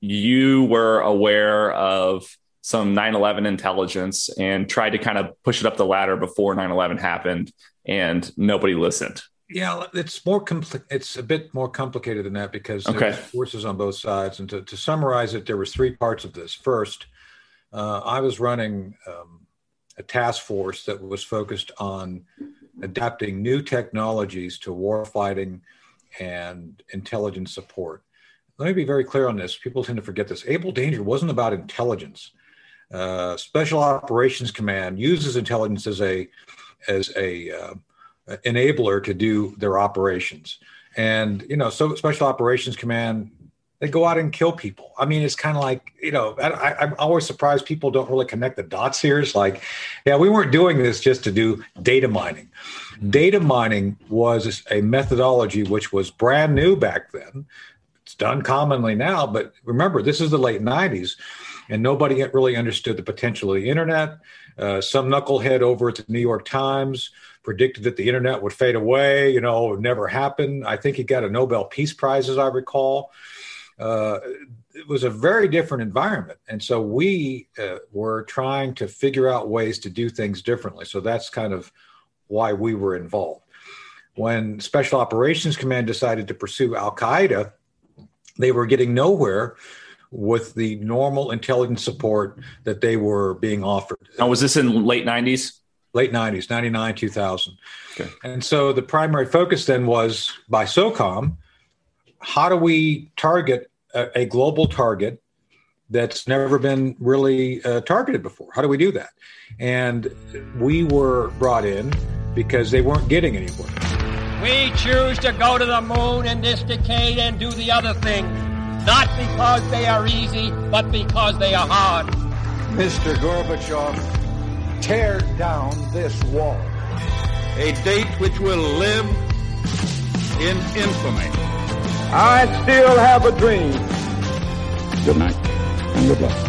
you were aware of some 9-11 intelligence and tried to kind of push it up the ladder before 9-11 happened and nobody listened. Yeah it's more compli- it's a bit more complicated than that because okay. there's forces on both sides. And to, to summarize it there was three parts of this. First uh, i was running um, a task force that was focused on adapting new technologies to warfighting and intelligence support let me be very clear on this people tend to forget this able danger wasn't about intelligence uh, Special Operations Command uses intelligence as a as a uh, enabler to do their operations. And you know, so Special Operations Command they go out and kill people. I mean, it's kind of like you know, I, am always surprised people don't really connect the dots here. It's like, yeah, we weren't doing this just to do data mining. Data mining was a methodology which was brand new back then. It's done commonly now, but remember, this is the late '90s and nobody really understood the potential of the internet. Uh, some knucklehead over at the New York Times predicted that the internet would fade away. You know, it would never happen. I think he got a Nobel Peace Prize, as I recall. Uh, it was a very different environment. And so we uh, were trying to figure out ways to do things differently. So that's kind of why we were involved. When Special Operations Command decided to pursue Al Qaeda, they were getting nowhere with the normal intelligence support that they were being offered. Now, was this in late 90s? Late 90s, 99, 2000. Okay. And so the primary focus then was by SOCOM how do we target a, a global target that's never been really uh, targeted before? How do we do that? And we were brought in because they weren't getting anywhere. We choose to go to the moon in this decade and do the other thing not because they are easy, but because they are hard. Mr. Gorbachev, tear down this wall. A date which will live in infamy. I still have a dream. Good night and good luck.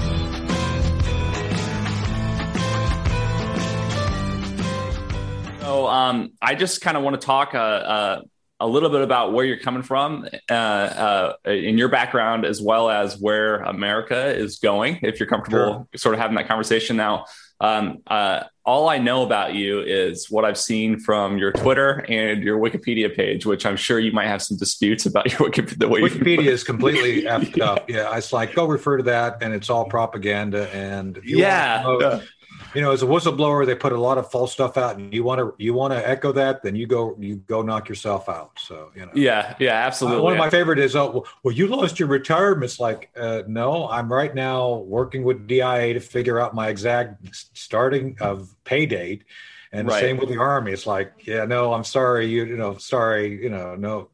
Um, I just kind of want to talk uh, uh, a little bit about where you're coming from uh, uh, in your background, as well as where America is going, if you're comfortable sure. sort of having that conversation. Now, um, uh, all I know about you is what I've seen from your Twitter and your Wikipedia page, which I'm sure you might have some disputes about your Wikipedia. The way Wikipedia is completely effed up. Yeah, it's like go refer to that, and it's all propaganda. And yeah, you know, as a whistleblower, they put a lot of false stuff out, and you want to you want to echo that, then you go you go knock yourself out. So you know, yeah, yeah, absolutely. Uh, one of my favorite is, oh, well, you lost your retirement. It's like, uh, no, I'm right now working with DIA to figure out my exact starting of pay date, and right. the same with the army. It's like, yeah, no, I'm sorry, you, you know, sorry, you know, no,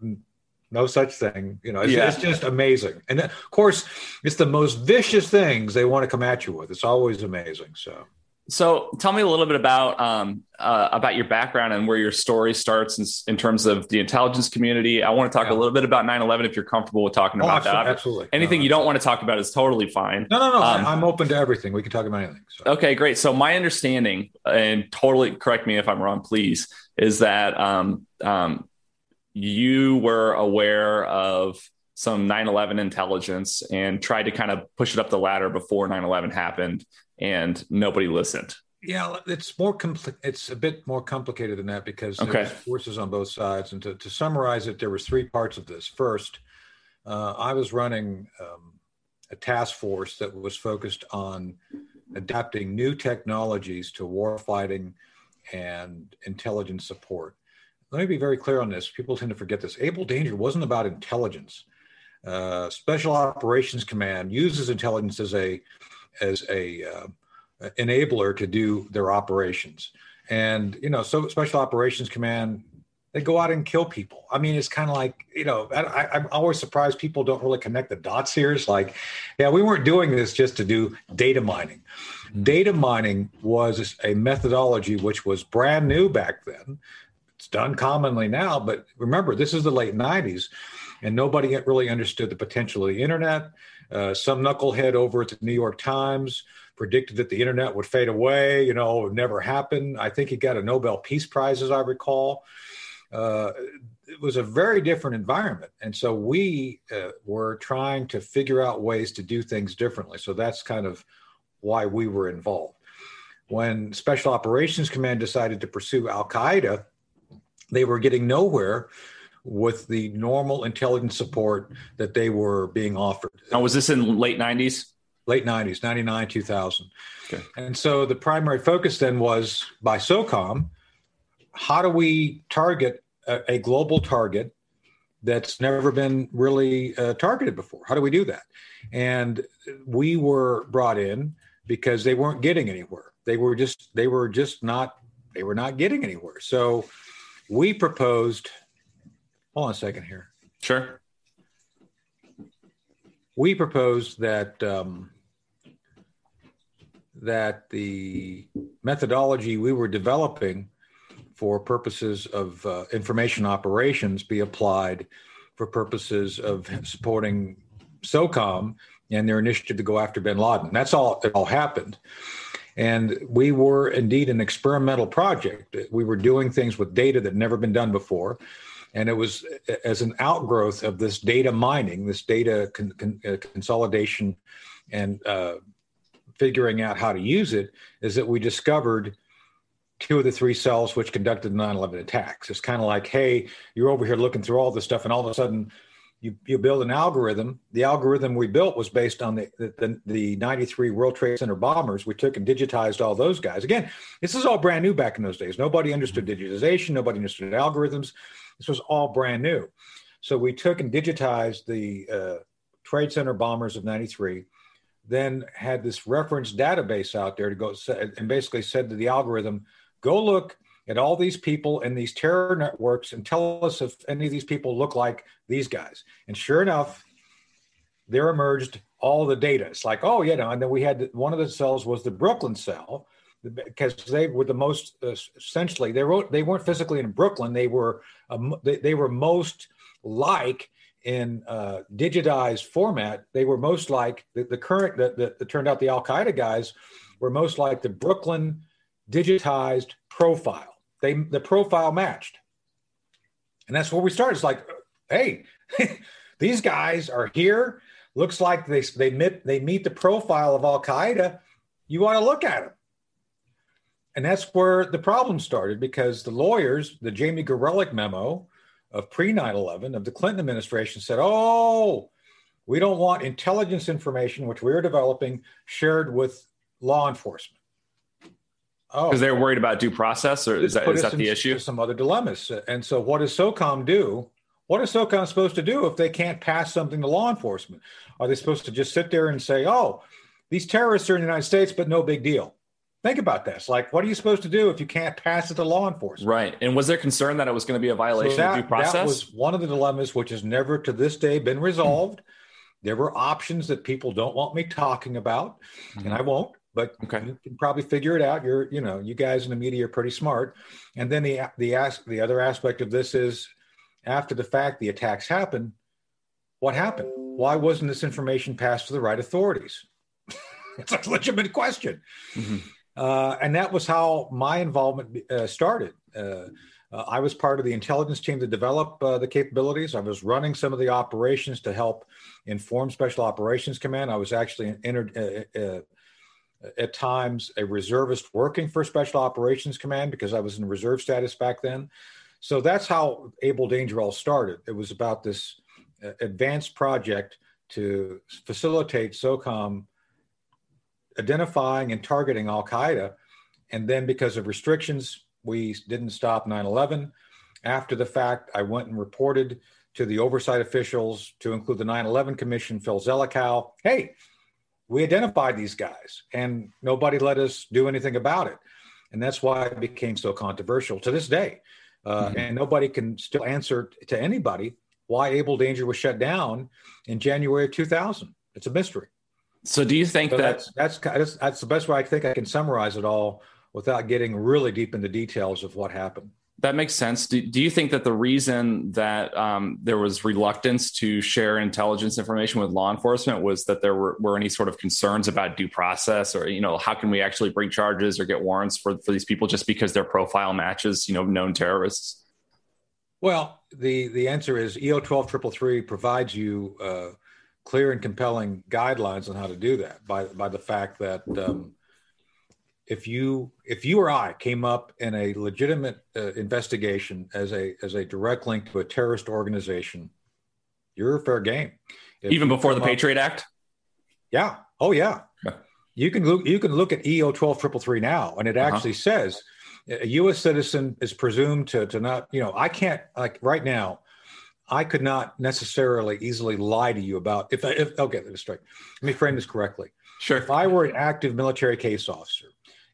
no such thing. You know, it's, yeah. it's, just amazing. And of course, it's the most vicious things they want to come at you with. It's always amazing. So so, tell me a little bit about um, uh, about your background and where your story starts in, in, terms of the intelligence community. I want to talk yeah. a little bit about 9/11 if you're comfortable with talking oh, about absolutely, that. Absolutely. Anything no, you don't want to talk about is totally fine. No, no, no. Um, I'm open to everything. We can talk about anything. So. Okay, great. So, my understanding, and totally correct me if I'm wrong, please, is that um, um you were aware of some 9/11 intelligence and tried to kind of push it up the ladder before 9/11 happened and nobody listened. Yeah, it's more compli- It's a bit more complicated than that because okay. there's forces on both sides. And to, to summarize it, there was three parts of this. First, uh, I was running um, a task force that was focused on adapting new technologies to warfighting and intelligence support. Let me be very clear on this. People tend to forget this. Able Danger wasn't about intelligence. Uh, Special Operations Command uses intelligence as a as a uh, enabler to do their operations. And you know, so Special Operations Command they go out and kill people. I mean, it's kind of like you know, I, am always surprised people don't really connect the dots here. It's like, yeah, we weren't doing this just to do data mining. Mm-hmm. Data mining was a methodology which was brand new back then. It's done commonly now, but remember, this is the late '90s, and nobody really understood the potential of the internet. Uh, some knucklehead over at the New York Times predicted that the internet would fade away. You know, it would never happen. I think he got a Nobel Peace Prize, as I recall. Uh, it was a very different environment. And so we uh, were trying to figure out ways to do things differently. So that's kind of why we were involved. When Special Operations Command decided to pursue Al Qaeda, they were getting nowhere with the normal intelligence support that they were being offered. Now, was this in late 90s? Late 90s, 99, 2000. Okay. And so the primary focus then was by SOCOM how do we target a, a global target that's never been really uh, targeted before? How do we do that? And we were brought in because they weren't getting anywhere. They were just they were just not they were not getting anywhere. So we proposed. Hold on a second here. Sure. We proposed that um, that the methodology we were developing for purposes of uh, information operations be applied for purposes of supporting SOCOM and their initiative to go after bin Laden. That's all it all happened. And we were indeed an experimental project. We were doing things with data that never been done before. And it was as an outgrowth of this data mining, this data con- con- uh, consolidation, and uh, figuring out how to use it, is that we discovered two of the three cells which conducted the 9-11 attacks. It's kind of like, hey, you're over here looking through all this stuff, and all of a sudden you, you build an algorithm. The algorithm we built was based on the, the, the 93 World Trade Center bombers. We took and digitized all those guys. Again, this is all brand new back in those days. Nobody understood digitization. Nobody understood algorithms. This was all brand new. So we took and digitized the uh, Trade Center bombers of 93, then had this reference database out there to go and basically said to the algorithm, go look at all these people and these terror networks and tell us if any of these people look like these guys. And sure enough, there emerged all the data. It's like, oh, you know, and then we had one of the cells was the Brooklyn cell because they were the most uh, essentially they wrote they weren't physically in Brooklyn. They were um, they, they were most like in uh, digitized format. They were most like the, the current that, that turned out the Al Qaeda guys were most like the Brooklyn digitized profile. They the profile matched. And that's where we started. It's like, hey, these guys are here. Looks like they they meet they meet the profile of Al Qaeda. You want to look at them. And that's where the problem started because the lawyers, the Jamie Gorelick memo of pre 9 11 of the Clinton administration said, oh, we don't want intelligence information, which we are developing, shared with law enforcement. Oh, because they're worried about due process, or is that, is that the issue? Some other dilemmas. And so, what does SOCOM do? What is SOCOM supposed to do if they can't pass something to law enforcement? Are they supposed to just sit there and say, "Oh, these terrorists are in the United States, but no big deal"? Think about this. Like, what are you supposed to do if you can't pass it to law enforcement? Right. And was there concern that it was going to be a violation so that, of due process? That was one of the dilemmas, which has never to this day been resolved. There were options that people don't want me talking about, mm-hmm. and I won't but okay. you can probably figure it out. You're, you know, you guys in the media are pretty smart. And then the the ask the other aspect of this is, after the fact, the attacks happen. What happened? Why wasn't this information passed to the right authorities? it's a legitimate question. Mm-hmm. Uh, and that was how my involvement uh, started. Uh, uh I was part of the intelligence team to develop uh, the capabilities. I was running some of the operations to help inform Special Operations Command. I was actually entered, uh, at times a reservist working for Special Operations Command because I was in reserve status back then. So that's how Able Danger all started. It was about this advanced project to facilitate SOCOM identifying and targeting Al Qaeda. And then because of restrictions, we didn't stop 9 11. After the fact, I went and reported to the oversight officials, to include the 9 11 Commission, Phil Zelikow, hey, we identified these guys and nobody let us do anything about it. And that's why it became so controversial to this day. Uh, mm-hmm. And nobody can still answer to anybody why Able Danger was shut down in January of 2000. It's a mystery. So, do you think so that that's, that's that's the best way I think I can summarize it all without getting really deep into details of what happened? That makes sense. Do, do you think that the reason that um, there was reluctance to share intelligence information with law enforcement was that there were, were any sort of concerns about due process, or you know, how can we actually bring charges or get warrants for for these people just because their profile matches you know known terrorists? Well, the the answer is EO twelve triple three provides you uh, clear and compelling guidelines on how to do that by by the fact that um, if you if you or I came up in a legitimate uh, investigation as a as a direct link to a terrorist organization, you're fair game. If Even before the Patriot up, Act. Yeah. Oh yeah. You can look. You can look at EO twelve triple three now, and it uh-huh. actually says a U.S. citizen is presumed to to not. You know, I can't like right now. I could not necessarily easily lie to you about if. if okay, let me straight. Let me frame this correctly. Sure. If I were an active military case officer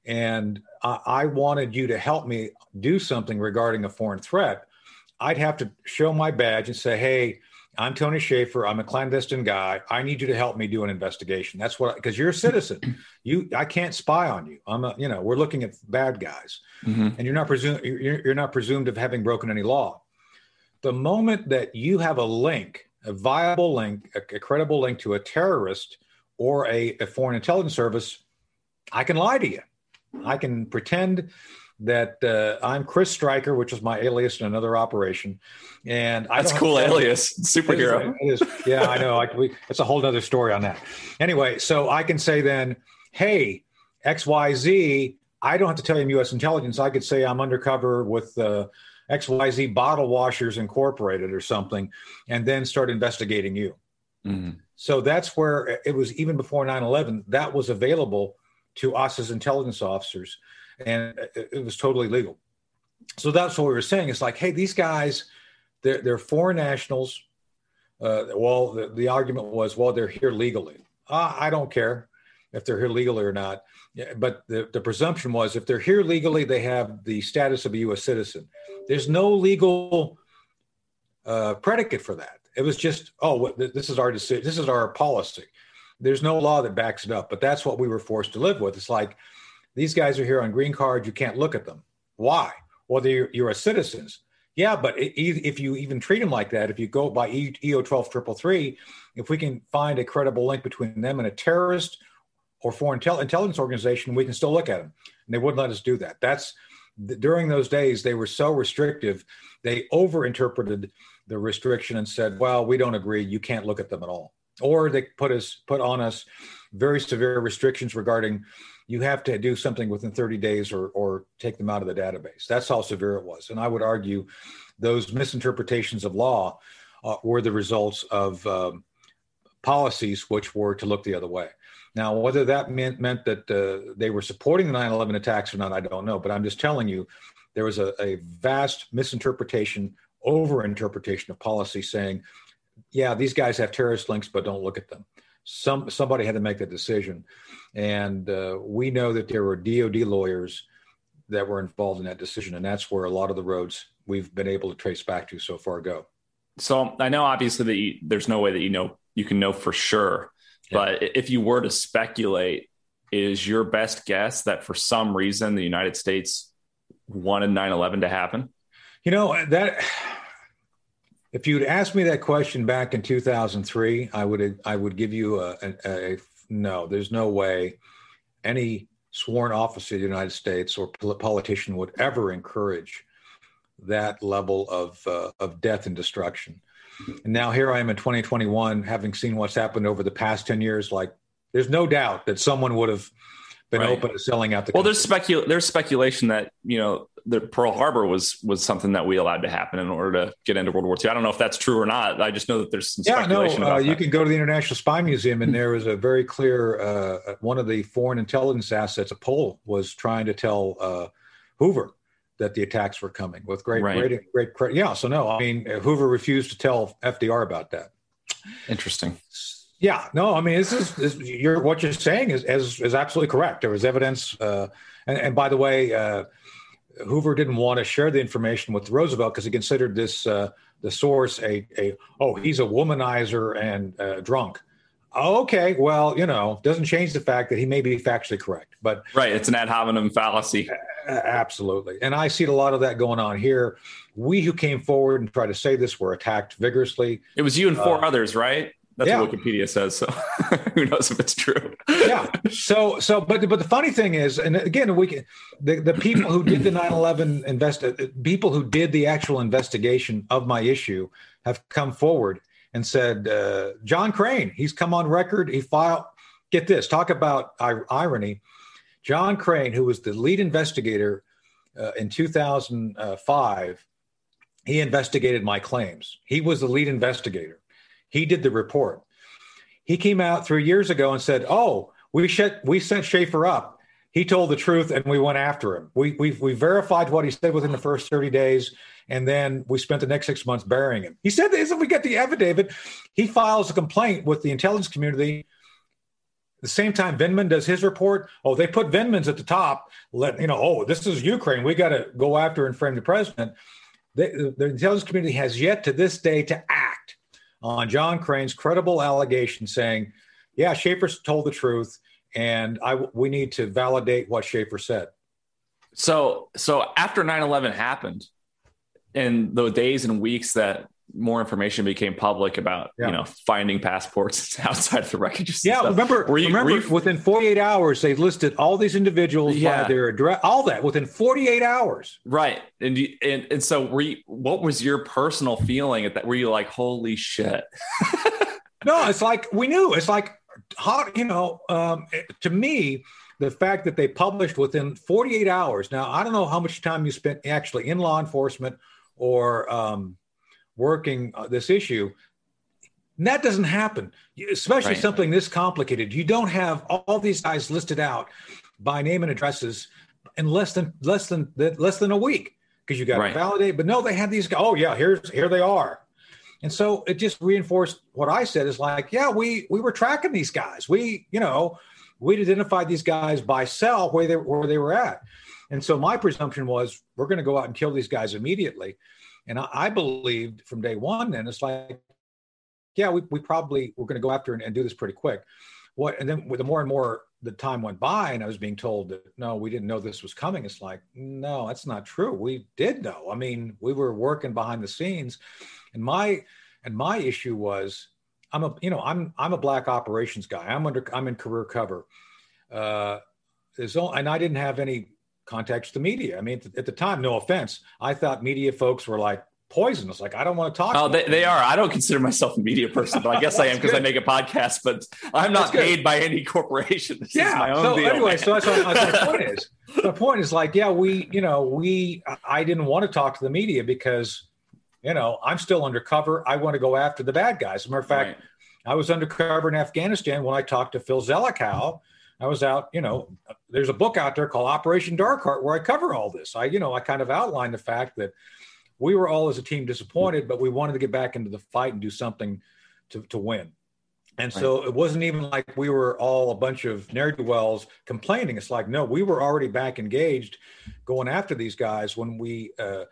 and I, I wanted you to help me do something regarding a foreign threat, I'd have to show my badge and say, "Hey, I'm Tony Shaffer. I'm a clandestine guy. I need you to help me do an investigation. That's what because you're a citizen. You I can't spy on you. I'm a you know we're looking at bad guys, mm-hmm. and you're not presumed you're, you're not presumed of having broken any law. The moment that you have a link, a viable link, a, a credible link to a terrorist or a, a foreign intelligence service, I can lie to you. I can pretend that uh, I'm Chris Stryker, which is my alias in another operation, and I that's cool alias, superhero. It is, it is, yeah, I know. I, we, it's a whole other story on that. Anyway, so I can say then, hey, X Y Z. I don't have to tell you I'm U.S. intelligence. I could say I'm undercover with uh, XYZ Bottle Washers Incorporated or something, and then start investigating you. Mm-hmm. So that's where it was even before 9 11, that was available to us as intelligence officers and it was totally legal. So that's what we were saying. It's like, hey, these guys, they're, they're foreign nationals. Uh, well, the, the, argument was, well, they're here legally. Uh, I don't care if they're here legally or not. But the, the presumption was if they're here legally, they have the status of a U.S. citizen. There's no legal uh, predicate for that. It was just, oh, this is our decision. This is our policy. There's no law that backs it up, but that's what we were forced to live with. It's like, these guys are here on green cards. You can't look at them. Why? Well, you're a citizens. Yeah, but if you even treat them like that, if you go by EO twelve triple three, if we can find a credible link between them and a terrorist or foreign intelligence organization, we can still look at them. And they wouldn't let us do that. That's during those days they were so restrictive, they overinterpreted the restriction and said, "Well, we don't agree. You can't look at them at all." Or they put us put on us very severe restrictions regarding you have to do something within 30 days or, or take them out of the database. That's how severe it was. And I would argue those misinterpretations of law uh, were the results of um, policies which were to look the other way. Now, whether that meant, meant that uh, they were supporting the 9 11 attacks or not, I don't know. But I'm just telling you, there was a, a vast misinterpretation, overinterpretation of policy saying, yeah, these guys have terrorist links, but don't look at them. Some somebody had to make that decision, and uh, we know that there were DoD lawyers that were involved in that decision, and that's where a lot of the roads we've been able to trace back to so far go. So I know obviously that you, there's no way that you know you can know for sure, yeah. but if you were to speculate, is your best guess that for some reason the United States wanted 9/11 to happen? You know that if you'd asked me that question back in 2003, I would I would give you a, a, a no. There's no way any sworn officer of the United States or politician would ever encourage that level of uh, of death and destruction. And now here I am in 2021, having seen what's happened over the past 10 years. Like, there's no doubt that someone would have been right. open to selling out the. Well, country. there's specu- there's speculation that you know the Pearl Harbor was was something that we allowed to happen in order to get into World War II. I don't know if that's true or not. I just know that there's some yeah, speculation. No, uh, you can go to the International Spy Museum, and there was a very clear uh, one of the foreign intelligence assets. A poll, was trying to tell uh, Hoover that the attacks were coming with great, right. great, great credit. Yeah, so no, I mean Hoover refused to tell FDR about that. Interesting. Yeah, no, I mean, this is, this, you're, what you're saying is, is, is absolutely correct. There was evidence, uh, and, and, by the way, uh, Hoover didn't want to share the information with Roosevelt because he considered this uh, the source a, a oh he's a womanizer and uh, drunk. Okay, well you know doesn't change the fact that he may be factually correct, but right, it's an ad hominem fallacy. Absolutely, and I see a lot of that going on here. We who came forward and tried to say this were attacked vigorously. It was you and four uh, others, right? That's Yeah. what Wikipedia says. So who knows if it's true? yeah. So so but but the funny thing is, and again, we can, the the people who did the 9/11 invest people who did the actual investigation of my issue have come forward and said uh, John Crane. He's come on record. He filed. Get this. Talk about ir- irony. John Crane, who was the lead investigator uh, in 2005, he investigated my claims. He was the lead investigator. He did the report. He came out three years ago and said, "Oh, we sh- we sent Shaffer up. He told the truth, and we went after him. We we we verified what he said within the first thirty days, and then we spent the next six months burying him." He said this, and we get the affidavit. He files a complaint with the intelligence community. The same time Vindman does his report. Oh, they put Vindman's at the top. Let you know. Oh, this is Ukraine. We got to go after and frame the president. The, the intelligence community has yet to this day to act on John Crane's credible allegation saying, yeah, Shaffer told the truth, and I we need to validate what Shaffer said. So so after 9/11 happened, in the days and weeks that more information became public about Yeah. you know finding passports outside of the wreckage. Yeah, stuff, remember, were you- remember you- within 48 hours, they listed all these individuals Yeah. by their address, all that within 48 hours. right, and, you, and and so were you, what was your personal feeling at that? Were you like, holy shit? No, it's like we knew. It's like hot, you know. Um, to me, the fact that they published within 48 hours. Now, I don't know how much time you spent actually in law enforcement or um, working uh, this issue. And that doesn't happen, especially Right. something this complicated. You don't have all these guys listed out by name and addresses in less than less than less than a week because you got Right. to validate. But no, they had these. guys. Oh yeah, here's here they are. And so it just reinforced what I said is like, yeah, we we were tracking these guys. We, you know, we'd identified these guys by cell where they where they were at. And so my presumption was we're going to go out and kill these guys immediately. And I, I believed from day one, then it's like, yeah, we, we probably we're going to go after and, and do this pretty quick. What and then the more and more the time went by, and I was being told that no, we didn't know this was coming. It's like, no, that's not true. We did know. I mean, we were working behind the scenes, and my and my issue was, I'm a you know I'm I'm a black operations guy. I'm under I'm in career cover. Uh, there's only, and I didn't have any contacts the media. I mean, at the time, no offense, I thought media folks were like poisonous. Like I don't want to talk. Oh, to they, they are. I don't consider myself a media person, but I guess I am because I make a podcast. But I'm not paid by any corporation. This yeah. is my own so deal. anyway, man. so that's what that's my point is. The point is like, yeah, we, you know, we, I didn't want to talk to the media because, you know, I'm still undercover. I want to go after the bad guys. As a matter of fact, Right. I was undercover in Afghanistan when I talked to Phil Zelikow. I was out, you know, there's a book out there called Operation Dark Heart where I cover all this. I, you know, I kind of outline the fact that we were all as a team disappointed, but we wanted to get back into the fight and do something to, to win. And so it wasn't even like we were all a bunch of ne'er do wells complaining. It's like, no, we were already back engaged going after these guys when we, uh,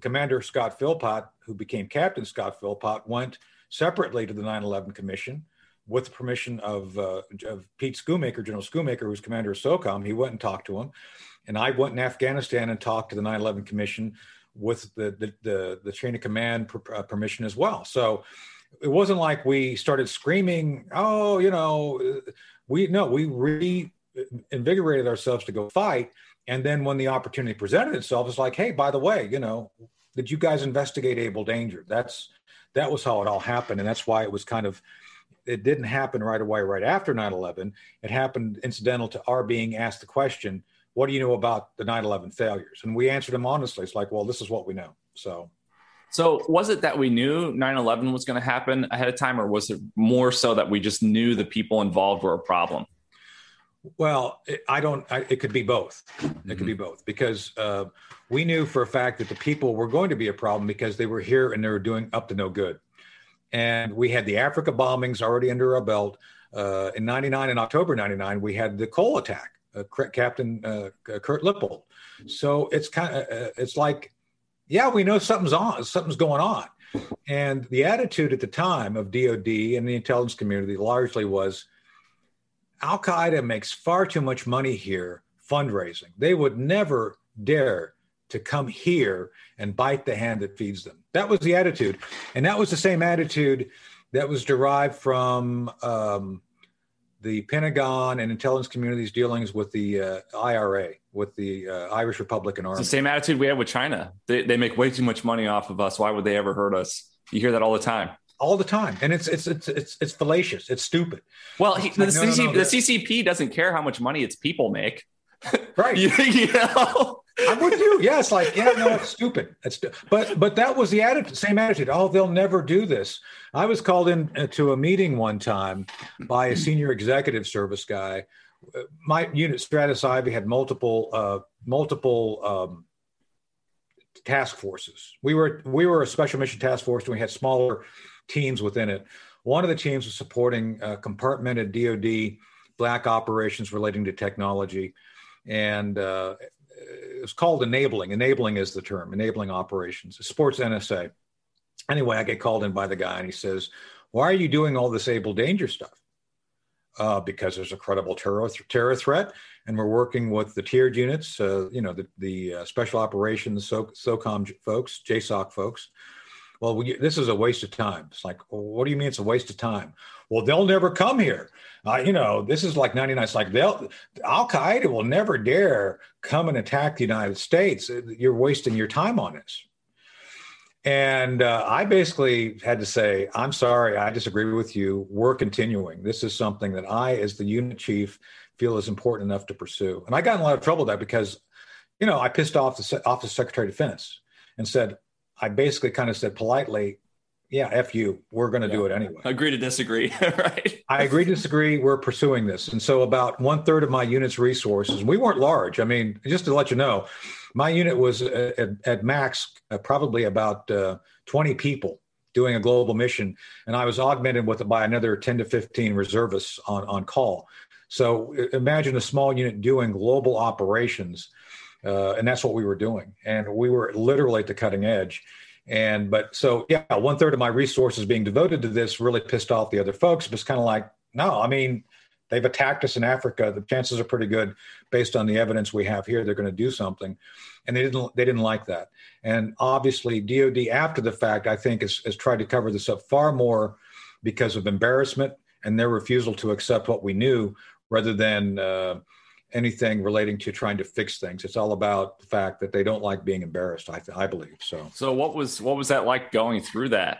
Commander Scott Philpott, who became Captain Scott Philpott, went separately to the 9 11 Commission with the permission of, uh, of Pete Schoomaker, General Schoomaker, who's commander of SOCOM. He went and talked to him. And I went in Afghanistan and talked to the 9 11 Commission with the, the, the, the chain of command per, uh, permission as well. So it wasn't like we started screaming, oh, you know, we, no, we reinvigorated ourselves to go fight. And then when the opportunity presented itself, it's like, hey, by the way, you know, did you guys investigate Able Danger? That's that was how it all happened, and that's why it was kind of it didn't happen right away, right after 9/11. It happened incidental to our being asked the question, "What do you know about the 9/11 failures?" And we answered them honestly. It's like, well, this is what we know. So So was it that we knew 9/11 was going to happen ahead of time, or was it more so that we just knew the people involved were a problem? Well, it, I don't. I, it could be both. It could be both because uh, we knew for a fact that the people were going to be a problem because they were here and they were doing up to no good. And we had the Africa bombings already under our belt. Uh, in '99, in October '99, we had the Cole attack. Uh, Captain uh, Kurt Lippold. So it's kind of uh, it's like, yeah, we know something's on, something's going on. And the attitude at the time of DoD and the intelligence community largely was, Al Qaeda makes far too much money here fundraising. They would never dare to come here and bite the hand that feeds them. That was the attitude. And that was the same attitude that was derived from um, the Pentagon and intelligence community's dealings with the uh, IRA, with the uh, Irish Republican Army. It's the same attitude we have with China. They, they make way too much money off of us. Why would they ever hurt us? You hear that all the time. All the time, and it's it's it's it's, it's fallacious. It's stupid. Well, he, the, like, no, no, CC, no, the CCP doesn't care how much money its people make. Right. you, you know? I'm with you. Yeah, it's like, yeah, no, it's stupid. Stu- but but that was the attitude, same attitude. Oh, they'll never do this. I was called in uh, to a meeting one time by a senior executive service guy. Uh, My unit, Stratus Ivy, had multiple uh, multiple um, task forces. We were we were a special mission task force, and we had smaller teams within it. One of the teams was supporting uh, compartmented DoD black operations relating to technology, and uh, it's called enabling. Enabling is the term. Enabling operations. sports NSA. Anyway, I get called in by the guy, and he says, "Why are you doing all this able danger stuff?" Uh, because there's a credible terror terror threat, and we're working with the tiered units. Uh, you know, the the uh, special operations so, SOCOM folks, JSOC folks. Well, we, this is a waste of time. It's like, what do you mean it's a waste of time? Well, they'll never come here. Uh, you know, this is like 99. It's like they'll Al Qaeda will never dare come and attack the United States. You're wasting your time on this. And uh, I basically had to say, I'm sorry, I disagree with you. We're continuing. This is something that I, as the unit chief, feel is important enough to pursue. And I got in a lot of trouble with that because, you know, I pissed off the Office of Secretary of Defense and said, I basically kind of said politely, yeah, F you, we're going to do it anyway. Agree to disagree, right? I agree to disagree. We're pursuing this. And so about one third of my unit's resources, we weren't large. I mean, just to let you know, my unit was at, at, at max uh, probably about uh, 20 people doing a global mission. And I was augmented with by another 10 to 15 reservists on, on call. So uh, imagine a small unit doing global operations. Uh, and that's what we were doing. And we were literally at the cutting edge. And but so yeah, one third of my resources being devoted to this really pissed off the other folks. It was kind of like, no, I mean, they've attacked us in Africa. The chances are pretty good, based on the evidence we have here, they're going to do something. And they didn't. They didn't like that. And obviously, DoD after the fact, I think, has, has tried to cover this up far more because of embarrassment and their refusal to accept what we knew, rather than. Uh, anything relating to trying to fix things. It's all about the fact that they don't like being embarrassed. I, I believe so. So what was what was that like going through that?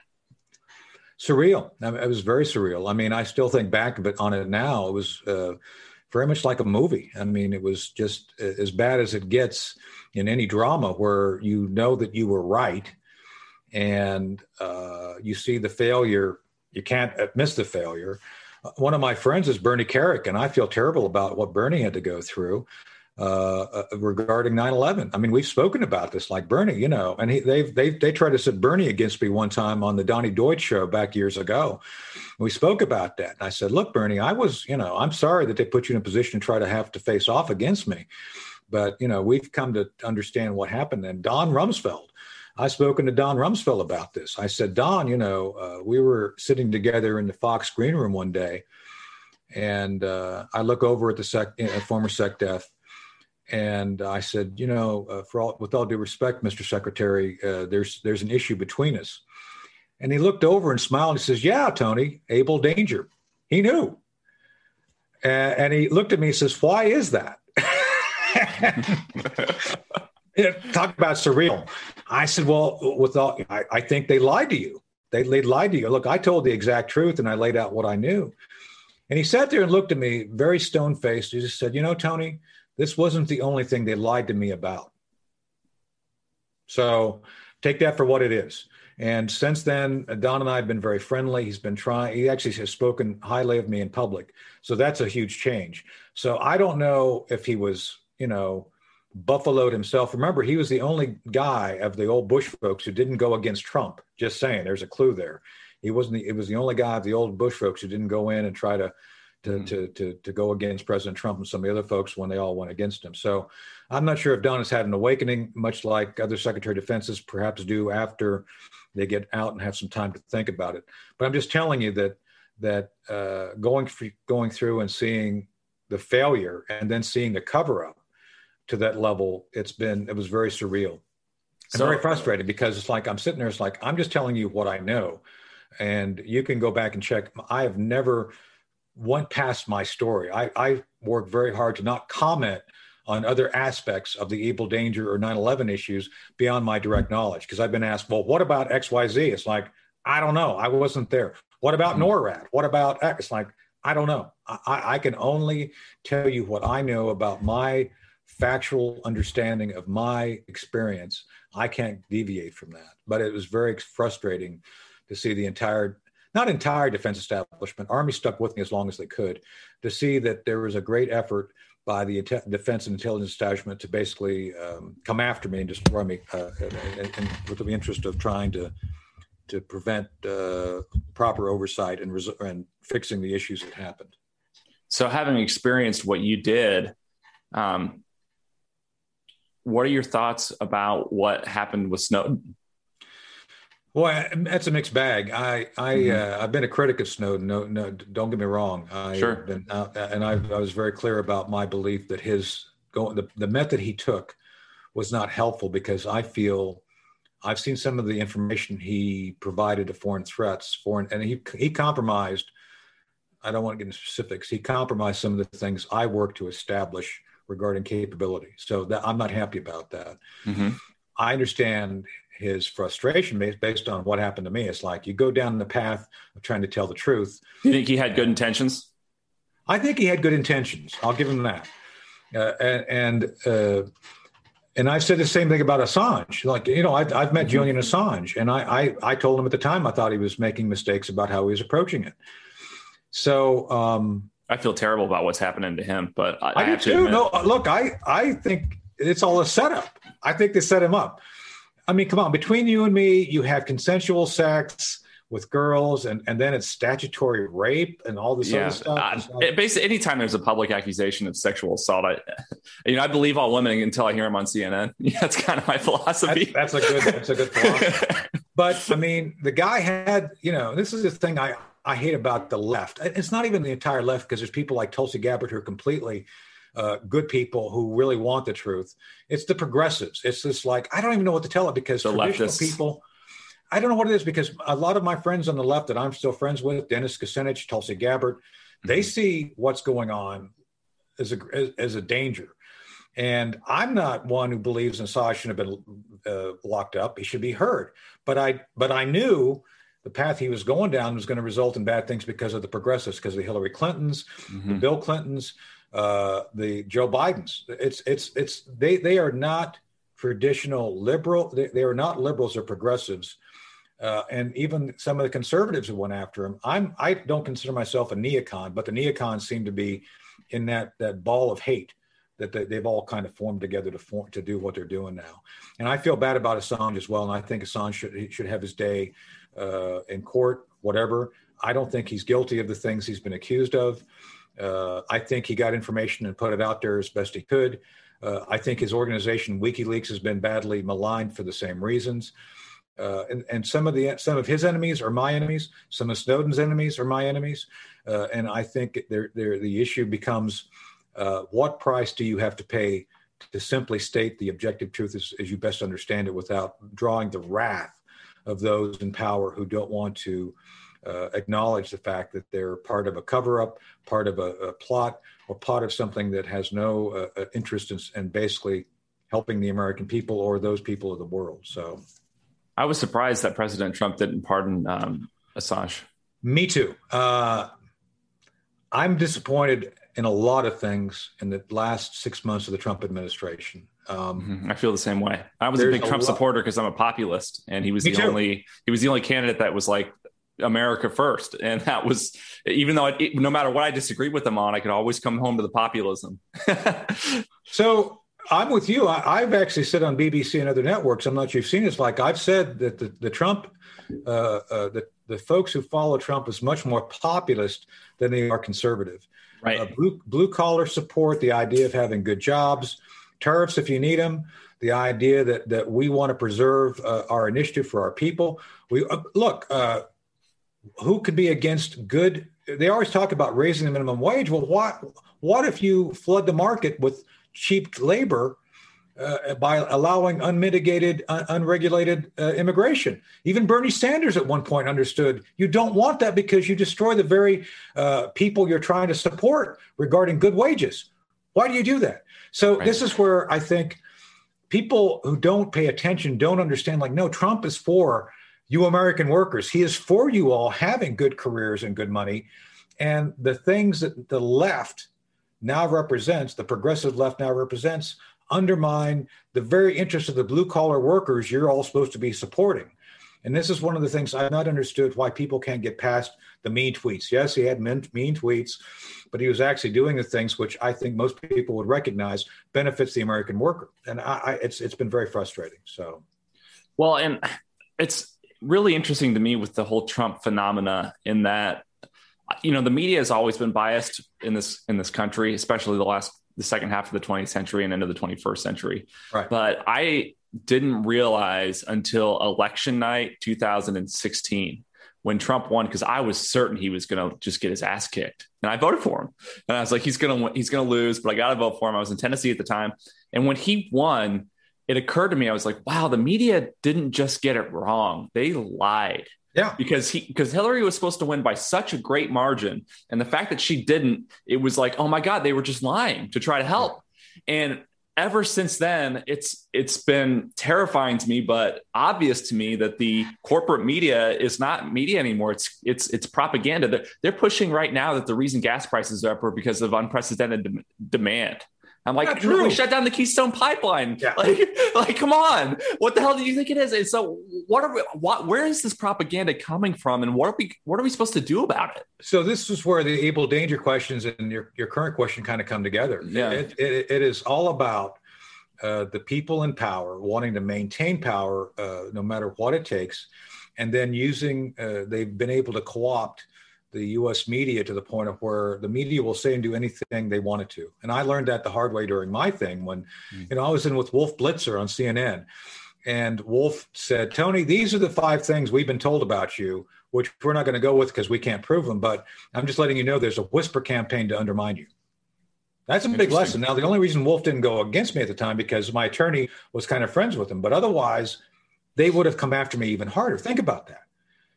Surreal. I mean, it was very surreal. I mean, I still think back but on it now. It was uh, very much like a movie. I mean, it was just as bad as it gets in any drama where you know that you were right and uh, you see the failure. You can't miss the failure one of my friends is Bernie Kerik, and I feel terrible about what Bernie had to go through uh, uh, regarding 9/11. I mean, we've spoken about this, like Bernie, you know, and he, they've they they tried to set Bernie against me one time on the Donnie Deutsch show back years ago. We spoke about that, and I said, "Look, Bernie, I was, you know, I'm sorry that they put you in a position to try to have to face off against me." But you know, we've come to understand what happened. And Don Rumsfeld, I spoken to Don Rumsfeld about this. I said, Don, you know, uh, we were sitting together in the Fox green room one day, and uh, I look over at the sec, uh, former SecDef, and I said, you know, uh, for all, with all due respect, Mr. Secretary, uh, there's there's an issue between us. And he looked over and smiled. And he says, "Yeah, Tony, able danger." He knew, and he looked at me and says, "Why is that?" Talk about surreal. I said, well, with all, I, I think they lied to you. They, they lied to you. Look, I told the exact truth and I laid out what I knew. And he sat there and looked at me very stone faced. He just said, you know, Tony, this wasn't the only thing they lied to me about. So take that for what it is. And since then, Don and I have been very friendly. He's been trying, he actually has spoken highly of me in public. So that's a huge change. So I don't know if he was, you know, buffaloed himself. Remember, he was the only guy of the old Bush folks who didn't go against Trump. Just saying, there's a clue there. He wasn't. The, it was the only guy of the old Bush folks who didn't go in and try to. To, mm-hmm. to, to, to go against President Trump and some of the other folks when they all went against him. So I'm not sure if Don has had an awakening, much like other Secretary of Defenses perhaps do after they get out and have some time to think about it. But I'm just telling you that that uh, going going through and seeing the failure and then seeing the cover up to that level, it's been it was very surreal and so, very frustrating because it's like I'm sitting there. It's like I'm just telling you what I know. And you can go back and check. I have never went past my story. I, I worked very hard to not comment on other aspects of the Able Danger or 9 11 issues beyond my direct knowledge. Because I've been asked, well, what about XYZ? It's like, I don't know. I wasn't there. What about mm-hmm. NORAD? What about X? It's like, I don't know. I, I can only tell you what I know about my factual understanding of my experience. I can't deviate from that. But it was very frustrating to see the entire, not entire defense establishment, Army stuck with me as long as they could, to see that there was a great effort by the defense and intelligence establishment to basically um, come after me and destroy me, uh, and, and with the interest of trying to to prevent uh, proper oversight and, res- and fixing the issues that happened. So, having experienced what you did, um, what are your thoughts about what happened with Snowden? Well, that's a mixed bag. I, I, mm-hmm. uh, I've been a critic of Snowden. No, no, don't get me wrong. I, sure. Been, uh, and I, I was very clear about my belief that his going, the, the method he took was not helpful because I feel I've seen some of the information he provided to foreign threats, foreign, and he he compromised. I don't want to get into specifics. He compromised some of the things I worked to establish regarding capability. So that I'm not happy about that. Mm-hmm. I understand his frustration based, based on what happened to me. It's like you go down the path of trying to tell the truth. Do You think he had good intentions? I think he had good intentions. I'll give him that. Uh, and, and uh, and I've said the same thing about Assange. Like, you know, I've, I've met mm-hmm. Julian Assange, and I, I, I told him at the time I thought he was making mistakes about how he was approaching it. So um, I feel terrible about what's happening to him, but I, I, I do too. No, look, I, I think it's all a setup. I think they set him up. I mean, come on, between you and me, you have consensual sex with girls and, and then it's statutory rape and all this yeah. other stuff. Uh, like, basically, anytime there's a public accusation of sexual assault, I, you know, I believe all women until I hear them on CNN. Yeah, that's kind of my philosophy. That's, that's a good, that's a good philosophy. but I mean, the guy had, you know, this is the thing I, I hate about the left. It's not even the entire left because there's people like Tulsi Gabbard who are completely uh, good people who really want the truth. It's the progressives. It's just like I don't even know what to tell it because the traditional leftists. people I don't know what it is because a lot of my friends on the left that I'm still friends with, Dennis Kucinich, Tulsi Gabbard, mm-hmm. they see what's going on as a as, as, a danger. And I'm not one who believes Assange should have been uh, locked up. He should be heard. But I but I knew the path he was going down was going to result in bad things because of the progressives, because of the Hillary Clintons, mm-hmm. the Bill Clintons, uh, the Joe Bidens. It's it's it's they they are not traditional liberal. They, they are not liberals or progressives uh, and even some of the conservatives who went after him. I'm I don't consider myself a neocon, but the neocons seem to be in that that ball of hate that they, have all kind of formed together to form to do what they're doing now. And I feel bad about Assange as well, and I think Assange should should have his day uh, in court, whatever. I don't think he's guilty of the things he's been accused of. Uh, I think he got information and put it out there as best he could. Uh, I think his organization WikiLeaks has been badly maligned for the same reasons. Uh, and, and some of the some of his enemies are my enemies. Some of Snowden's enemies are my enemies. Uh, and I think they're, they're, the issue becomes uh, what price do you have to pay to simply state the objective truth as, as, you best understand it without drawing the wrath of those in power who don't want to uh, acknowledge the fact that they're part of a cover up, part of a, a, plot, or part of something that has no uh, uh, interest in, in basically helping the American people or those people of the world. So. I was surprised that President Trump didn't pardon um, Assange. Me too. Uh, I'm disappointed in a lot of things in the last six months of the Trump administration. Um, mm-hmm. I feel the same way. I was a big Trump a supporter because I'm a populist, and he was Me the too. only he was the only candidate that was like America first, and that was even though it, no matter what I disagreed with him on, I could always come home to the populism. so I'm with you. I, have actually said on BBC and other networks, I'm not sure you've seen this, like I've said that the, the Trump, uh, uh, the, the folks who follow Trump is much more populist than they are conservative. Right. Uh, blue, blue collar support, the idea of having good jobs, tariffs if you need them, the idea that, that we want to preserve uh, our initiative for our people. We uh, Look, uh, who could be against good? They always talk about raising the minimum wage. Well, what, what if you flood the market with cheap labor uh, by allowing unmitigated, un- unregulated uh, immigration. Even Bernie Sanders at one point understood you don't want that because you destroy the very uh, people you're trying to support regarding good wages. Why do you do that? So right. this is where I think people who don't pay attention don't understand. Like, no, Trump is for you American workers. He is for you all having good careers and good money. And the things that the left now represents, the progressive left now represents, undermine the very interests of the blue collar workers you're all supposed to be supporting. And this is one of the things I've not understood why people can't get past the mean tweets. Yes, he had mean, mean tweets, but he was actually doing the things which I think most people would recognize benefits the American worker. And I, I, it's it's been very frustrating. So, well, and it's really interesting to me with the whole Trump phenomena in that you know the media has always been biased in this in this country, especially the last the second half of the 20th century and into the 21st century. Right. But I didn't realize until election night 2016 when Trump won because I was certain he was going to just get his ass kicked, and I voted for him. And I was like, he's going to he's going to lose, but I got to vote for him. I was in Tennessee at the time, and when he won, it occurred to me I was like, wow, the media didn't just get it wrong; they lied. Yeah. Because he because Hillary was supposed to win by such a great margin. And the fact that she didn't, it was like, oh my God, they were just lying to try to help. And ever since then, it's it's been terrifying to me, but obvious to me that the corporate media is not media anymore. It's it's it's propaganda. They're, they're pushing right now that the reason gas prices are up are because of unprecedented de- demand. I'm like, we shut down the Keystone Pipeline. Yeah. Like, like, come on, what the hell do you think it is? And so, what are we? What? Where is this propaganda coming from, and what are we? What are we supposed to do about it? So this is where the able danger questions and your your current question kind of come together. Yeah, it, it, it is all about uh, the people in power wanting to maintain power, uh, no matter what it takes, and then using. Uh, they've been able to co-opt the U.S. media to the point of where the media will say and do anything they wanted to. And I learned that the hard way during my thing when, mm. you know, I was in with Wolf Blitzer on CNN, and Wolf said, "Tony, these are the five things we've been told about you, which we're not going to go with because we can't prove them. But I'm just letting you know there's a whisper campaign to undermine you." That's a big lesson. Now, the only reason Wolf didn't go against me at the time because my attorney was kind of friends with him, but otherwise, they would have come after me even harder. Think about that.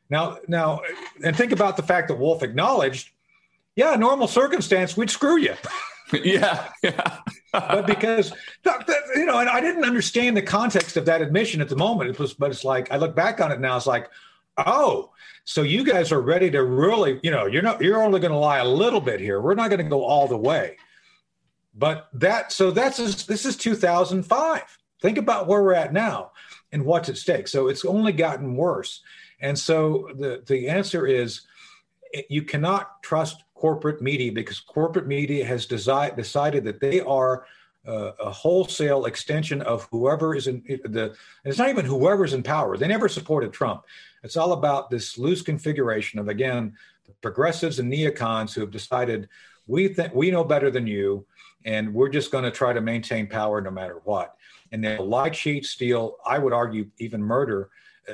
Now, now, and think about the fact that Wolf acknowledged, yeah, normal circumstance, we'd screw you. yeah, yeah. but because you know, and I didn't understand the context of that admission at the moment. It was, but it's like I look back on it now. It's like, oh, so you guys are ready to really, you know, you're not, you're only going to lie a little bit here. We're not going to go all the way. But that, so that's this is 2005. Think about where we're at now and what's at stake. So it's only gotten worse. And so the, the answer is you cannot trust corporate media because corporate media has desi- decided that they are uh, a wholesale extension of whoever is in the it's not even whoever's in power. They never supported trump. It's all about this loose configuration of again the progressives and neocons who have decided we think we know better than you and we're just going to try to maintain power no matter what. And they'll lie cheat steal i would argue even murder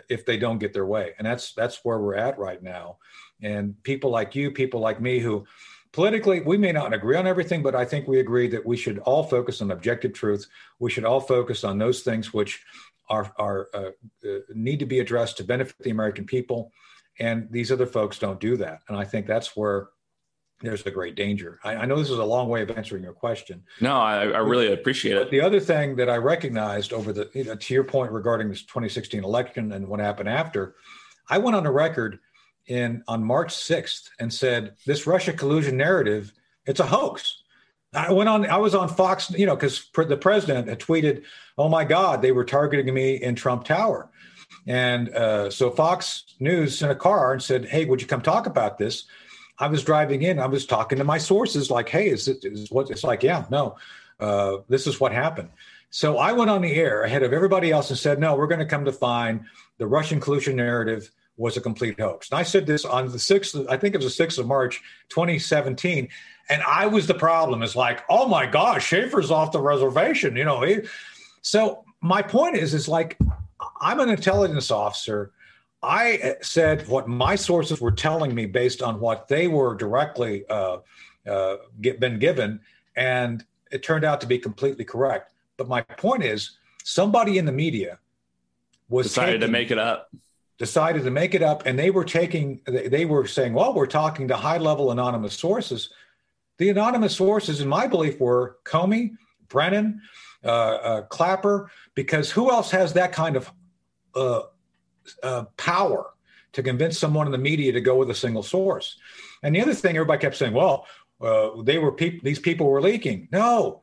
if they don't get their way. And that's that's where we're at right now. And people like you, people like me who politically we may not agree on everything, but I think we agree that we should all focus on objective truth. We should all focus on those things which are are uh, uh, need to be addressed to benefit the American people. And these other folks don't do that. And I think that's where there's a great danger. I, I, know this is a long way of answering your question. No, I, I really appreciate it. The other thing that I recognized over the, you know, to your point regarding this 2016 election and what happened after, I went on a record in on March 6th and said this Russia collusion narrative, it's a hoax. I went on, I was on Fox, you know, because the president had tweeted, oh my God, they were targeting me in Trump Tower. And uh, so Fox News sent a car and said, hey, would you come talk about this? I was driving in, I was talking to my sources, like, "Hey, is it is what?" It's like, "Yeah, no, uh, this is what happened." So I went on the air ahead of everybody else and said, "No, we're going to come to find the Russian collusion narrative was a complete hoax." And I said this on the sixth, I think it was the sixth of March, 2017, and I was the problem. It's like, "Oh my gosh, Shaffer's off the reservation," you know. So my point is, is like, I'm an intelligence officer I said what my sources were telling me based on what they were directly uh, uh, get, been given, and it turned out to be completely correct. but my point is, somebody in the media was decided taking, to make it up. Decided to make it up, and they were taking. They were saying, "Well, we're talking to high-level anonymous sources." The anonymous sources, in my belief, were Comey, Brennan, uh, uh, Clapper, because who else has that kind of uh, power to convince someone in the media to go with a single source? And the other thing, everybody kept saying, "Well, uh, they were people; these people were leaking." No,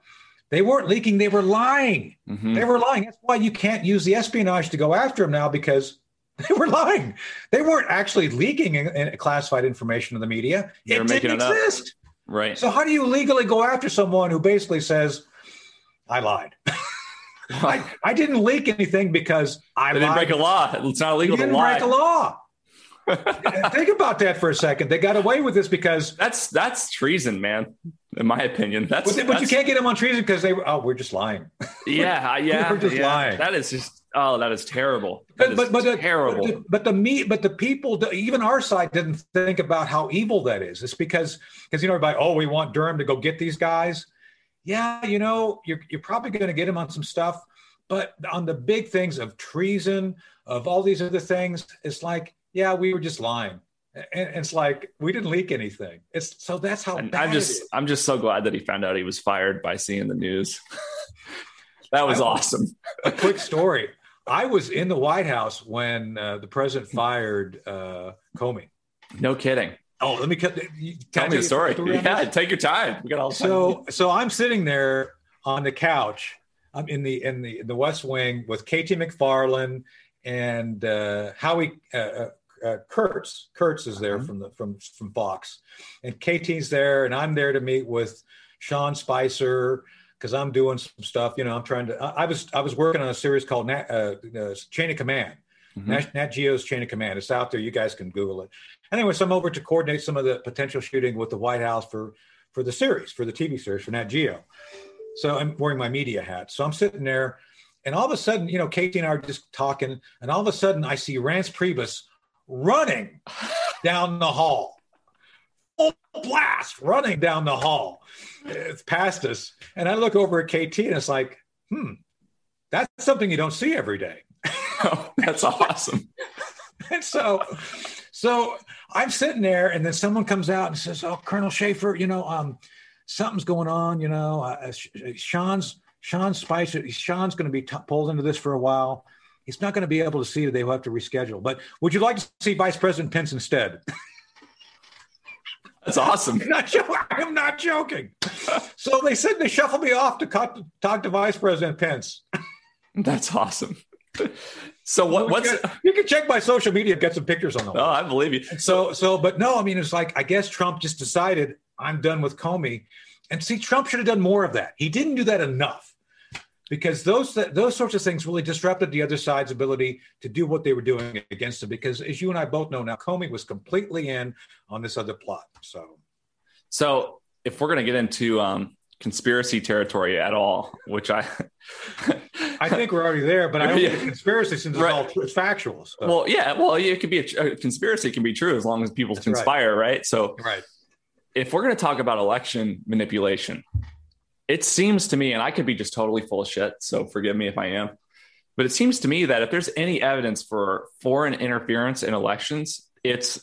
they weren't leaking; they were lying. Mhm. They were lying. That's why you can't use the espionage to go after them now because they were lying. They weren't actually leaking in, in classified information to the media. They it were didn't making it up. exist. Right. So how do you legally go after someone who basically says, "I lied. I, I didn't leak anything because I they didn't lied." break a law. It's not You illegal to didn't lie. break a law. Think about that for a second. They got away with this because, That's that's treason, man. In my opinion, that's. but, but you can't get them on treason because they. Oh, we're just lying. Yeah, yeah. We're just yeah. lying. That is just. Oh, that is terrible. That But is but but the, terrible. the, but the me but the people even our side didn't think about how evil that is. It's because because you know everybody oh we want Durham to go get these guys. Yeah, you know you're you're probably going to get him on some stuff, but on the big things of treason of all these other things, it's like yeah we were just lying. And it's like we didn't leak anything. It's so that's how I'm just. I'm just so glad that he found out he was fired by seeing the news. that was I- awesome. a quick story. I was in the White House when uh, the president fired uh, Comey. No kidding. Oh, let me cut. Tell me the tell story. Yeah, this? take your time. We got all. So, so I'm sitting there on the couch. I'm in the in the in the West Wing with Katie McFarland and uh, Howie uh, uh, uh, Kurtz. Kurtz is there from the from from Fox, and Katie's there, and I'm there to meet with Sean Spicer because I'm doing some stuff. You know, I'm trying to. I, I was I was working on a series called Nat, uh, uh, Chain of Command. Mhm. Nat, Nat Geo's Chain of Command. It's out there. You guys can Google it. Anyway, so I'm over to coordinate some of the potential shooting with the White House for for the series, for the TV series for Nat Geo. So I'm wearing my media hat. So I'm sitting there, and all of a sudden, you know, Katie and I are just talking, and all of a sudden, I see Reince Priebus running down the hall. Full blast, running down the hall. It's past us, and I look over at KT, and it's like, hmm, that's something you don't see every day. Oh, that's awesome. And so, so I'm sitting there, and then someone comes out and says, "Oh, Colonel Shaffer, you know, um, something's going on. You know, uh, Sh- Sean's Sean Spicer, Sean's going to be t- pulled into this for a while. He's not going to be able to see today. We'll have to reschedule. But would you like to see Vice President Pence instead? That's awesome. I'm not joking. I'm not joking. so they said they shuffled me off to talk to Vice President Pence. That's awesome. So what? What's? you, can, you can check my social media, get some pictures on the Oh, I believe you. So, so, but no, I mean, it's like I guess Trump just decided I'm done with Comey, and see, Trump should have done more of that. He didn't do that enough because those those sorts of things really disrupted the other side's ability to do what they were doing against him. Because as you and I both know now, Comey was completely in on this other plot. So, So if we're gonna get into um, conspiracy territory at all, which I, I think we're already there, but I don't Yeah. think conspiracy since it's Right. all it's factual. So. well, yeah, well, it could be a, a conspiracy can be true as long as people That's right. conspire, right? So right. if we're going to talk about election manipulation, it seems to me, and I could be just totally full of shit, so forgive me if I am, but it seems to me that if there's any evidence for foreign interference in elections, it's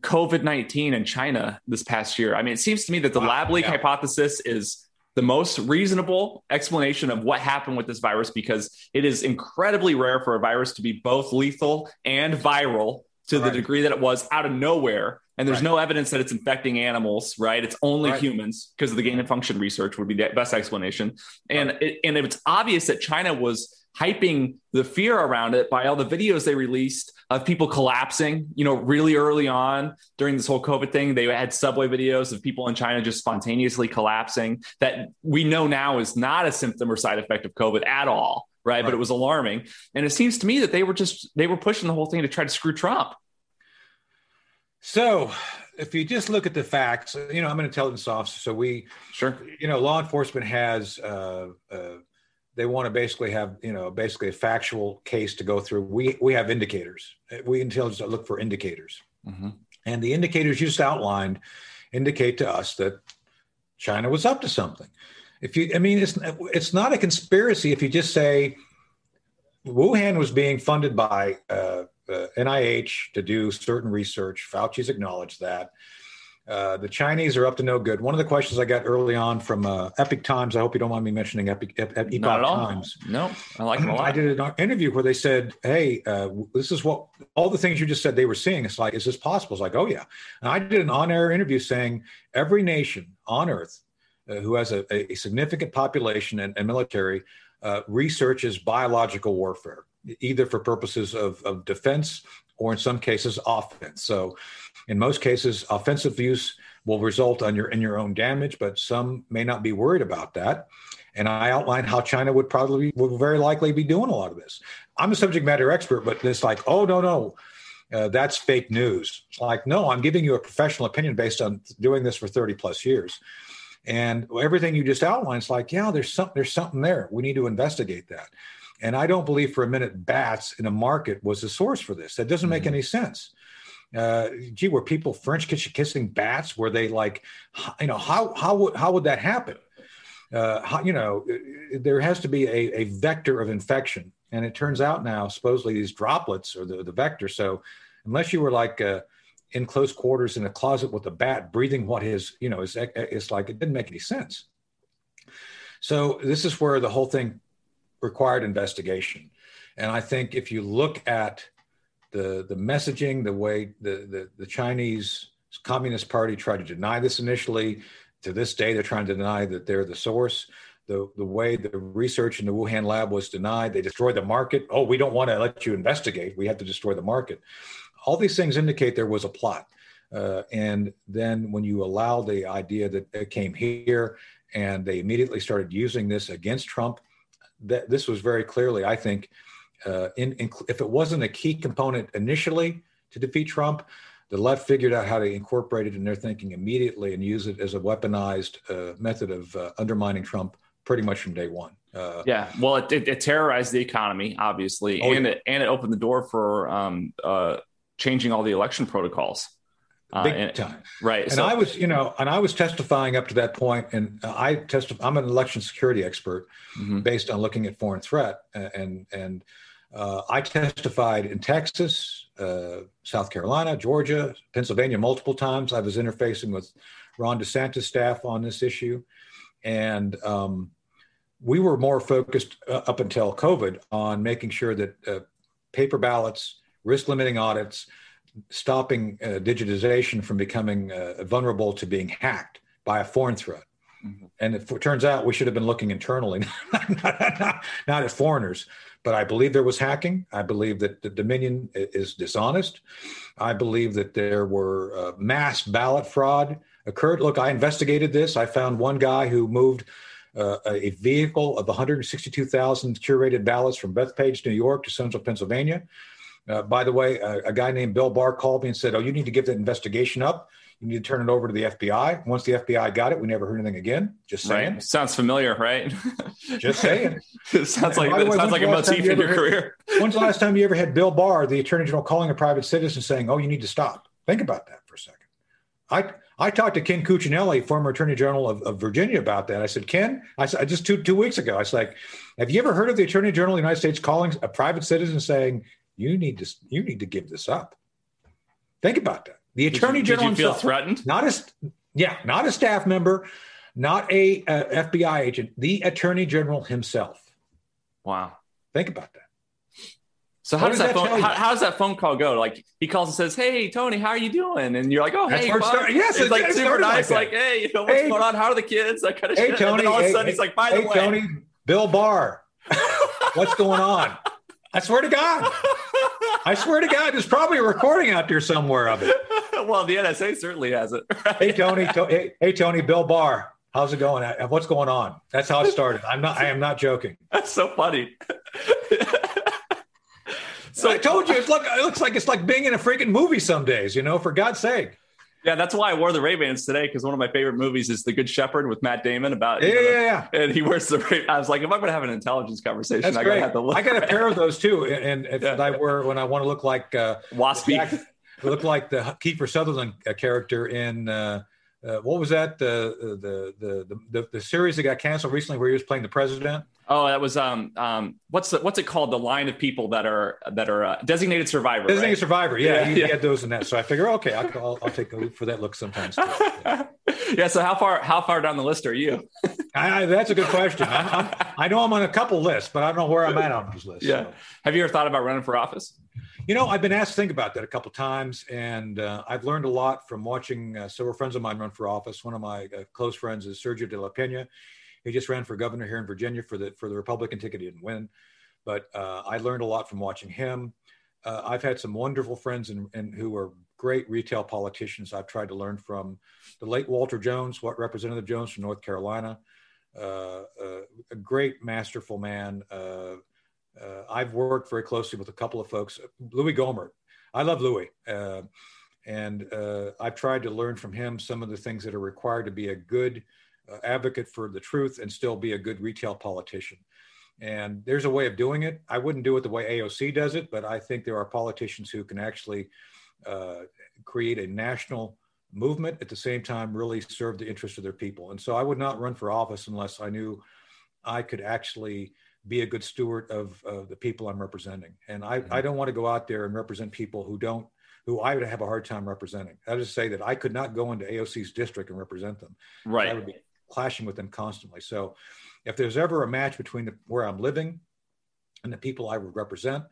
COVID 19 in China this past year. I mean, it seems to me that the Wow, lab leak yeah. hypothesis is the most reasonable explanation of what happened with this virus because it is incredibly rare for a virus to be both lethal and viral to the degree that it was out of nowhere. And there's Right. no evidence that it's infecting animals, right? It's only Right. humans because of the gain of function research would be the best explanation. And it, and it's obvious that China was hyping the fear around it by all the videos they released of people collapsing, you know, really early on during this whole COVID thing. They had subway videos of people in China just spontaneously collapsing that we know now is not a symptom or side effect of COVID at all. Right. But it was alarming. And it seems to me that they were just, they were pushing the whole thing to try to screw Trump. So, if you just look at the facts, you know, I'm an intelligence officer, so we Sure. you know, law enforcement has uh, uh, they want to basically have you know basically a factual case to go through. We we have indicators. We intelligence look for indicators, Mhm. and the indicators you just outlined indicate to us that China was up to something. If you, I mean, it's it's not a conspiracy if you just say Wuhan was being funded by uh, uh, NIH to do certain research. Fauci's acknowledged that. Uh, the Chinese are up to no good. One of the questions I got early on from uh, Epoch Times, I hope you don't mind me mentioning Epoch, Epoch Not at. Times. No, I like them a lot. I did an interview where they said, "Hey, uh, this is what all the things you just said they were seeing." It's like, is this possible? It's like, oh yeah. And I did an on-air interview saying every nation on Earth uh, who has a, a significant population and, and military uh, researches biological warfare, either for purposes of, of defense or in some cases offense. So, in most cases, offensive use will result on your in your own damage, but some may not be worried about that. And I outlined how China would probably would very likely be doing a lot of this. I'm a subject matter expert, but it's like, oh no, no, uh, that's fake news. It's like, no, I'm giving you a professional opinion based on doing this for 30 plus years. And everything you just outlined is like, yeah, there's some, there's something there. We need to investigate that. And I don't believe for a minute bats in a market was the source for this. That doesn't make Mhm. any sense. Uh, gee, were people French kiss- kissing bats? Were they like, you know, how how would how would that happen? Uh, how, you know, uh, there has to be a, a vector of infection, and it turns out now supposedly these droplets are the the vector. So unless you were like uh, in close quarters in a closet with a bat breathing what his you know is it's like it didn't make any sense. So this is where the whole thing required investigation. And I think if you look at the the messaging, the way the the, the Chinese Communist Party tried to deny this initially, to this day they're trying to deny that they're the source. The the way the research in the Wuhan lab was denied, they destroyed the market. Oh, we don't want to let you investigate. We have to destroy the market. All these things indicate there was a plot. Uh, and then when you allow the idea that it came here and they immediately started using this against Trump, that this was very clearly, I think, uh, in, in, if it wasn't a key component initially to defeat Trump, the left figured out how to incorporate it in their thinking immediately and use it as a weaponized uh, method of uh, undermining Trump pretty much from day one. Uh, Yeah, well, it, it, it terrorized the economy, obviously, Oh, and yeah. it and it opened the door for um, uh, changing all the election protocols. Uh, big and- time. right. And so- I was, you know, and I was testifying up to that point, and I testify. I'm an election security expert Mhm. based on looking at foreign threat, and and uh, I testified in Texas, uh, South Carolina, Georgia, Pennsylvania multiple times. I was interfacing with Ron DeSantis staff on this issue, and um, we were more focused uh, up until COVID on making sure that uh, paper ballots, risk limiting audits, stopping uh, digitization from becoming uh, vulnerable to being hacked by a foreign threat. Mhm. And it turns out we should have been looking internally, not, not- not at foreigners. But I believe there was hacking. I believe that the Dominion is dishonest. I believe that there were uh, mass ballot fraud occurred. Look, I investigated this. I found one guy who moved uh, a vehicle of 162,000 curated ballots from Bethpage, New York to Central Pennsylvania. Uh, by the way, a, a guy named Bill Barr called me and said, Oh, you need to give that investigation up. You need to turn it over to the FBI. Once the FBI got it, we never heard anything again. Just saying. right. Sounds familiar, right? Just saying. it sounds like it way, sounds like a motif you in your heard- career. When's the last time you ever had Bill Barr, the Attorney General, calling a private citizen saying, "Oh, you need to stop"? Think about that for a second. I I talked to Ken Cuccinelli, former Attorney General of, of Virginia, about that. I said, Ken, I said just two two weeks ago, I was like, "Have you ever heard of the Attorney General of the United States calling a private citizen saying you need to you need to give this up?" Think about that. The Did Attorney you, General did you feel himself, threatened? not a yeah, not a staff member, not a uh, FBI agent, the Attorney General himself. Wow. Think about that. So how does does that phone? How, how does that phone call go? Like he calls and says, "Hey Tony, how are you doing?" And you're like, "Oh, That's hey, it Yes, it's it- like super started like nice. Like, hey, you know what's Hey. going on? How are the kids? That kind of Hey shit. Tony, and then all of a sudden hey, he's like, "By the way, Tony, Bill Barr, what's going on?" I swear to God, I swear to God, there's probably a recording out there somewhere of it. well, the NSA certainly has it. Hey Tony, to- hey, hey Tony, Bill Barr, how's it going? Uh, What's going on? That's how it started. I'm not. I am not joking. That's so funny. So I told you, it's like it looks like it's like being in a freaking movie some days. You know, for God's sake. Yeah, that's why I wore the Ray Bans today because one of my favorite movies is The Good Shepherd with Matt Damon about. Yeah, know, yeah, yeah. And he wears the Ray. I was like, if I'm going to have an intelligence conversation, That's I got to have the look. I got a pair of those too, and, and Yeah. I wear when I want to look like uh, waspy. Jack- look like the Kiefer Sutherland uh, character in uh, uh, what was that the, the, the the the series that got canceled recently where he was playing the president? Oh, that was um um what's the, what's it called? The line of people that are that are uh, designated survivor. Designated right? survivor. Yeah, Yeah, yeah. had those in that. So I figure, okay, I'll, I'll, I'll take a look for that look sometimes. Too. Yeah. yeah. So how far how far down the list are you? I, I, that's a good question. I'm, I'm, I know I'm on a couple lists, but I don't know where I'm at on those lists. Yeah. so. Have you ever thought about running for office? You know, I've been asked to think about that a couple times, and uh, I've learned a lot from watching uh, several friends of mine run for office. One of my uh, close friends is Sergio de la Pena. He just ran for governor here in Virginia for the for the Republican ticket. He didn't win, but uh, I learned a lot from watching him. Uh, I've had some wonderful friends and, who are great retail politicians. I've tried to learn from the late Walter Jones, what Representative Jones from North Carolina, uh, uh, a great masterful man. Uh, uh, I've worked very closely with a couple of folks. Louie Gohmert, I love Louie, and uh, I've tried to learn from him some of the things that are required to be a good advocate for the truth and still be a good retail politician. And there's a way of doing it. I wouldn't do it the way AOC does it, but I think there are politicians who can actually uh, create a national movement at the same time really serve the interests of their people. And so I would not run for office unless I knew I could actually be a good steward of, of the people I'm representing. And I, I don't want to go out there and represent people who don't, who I would have a hard time representing. I just say that I could not go into AOC's district and represent them. Right. would be clashing with them constantly. So if there's ever a match between the, where I'm living and the people I would represent,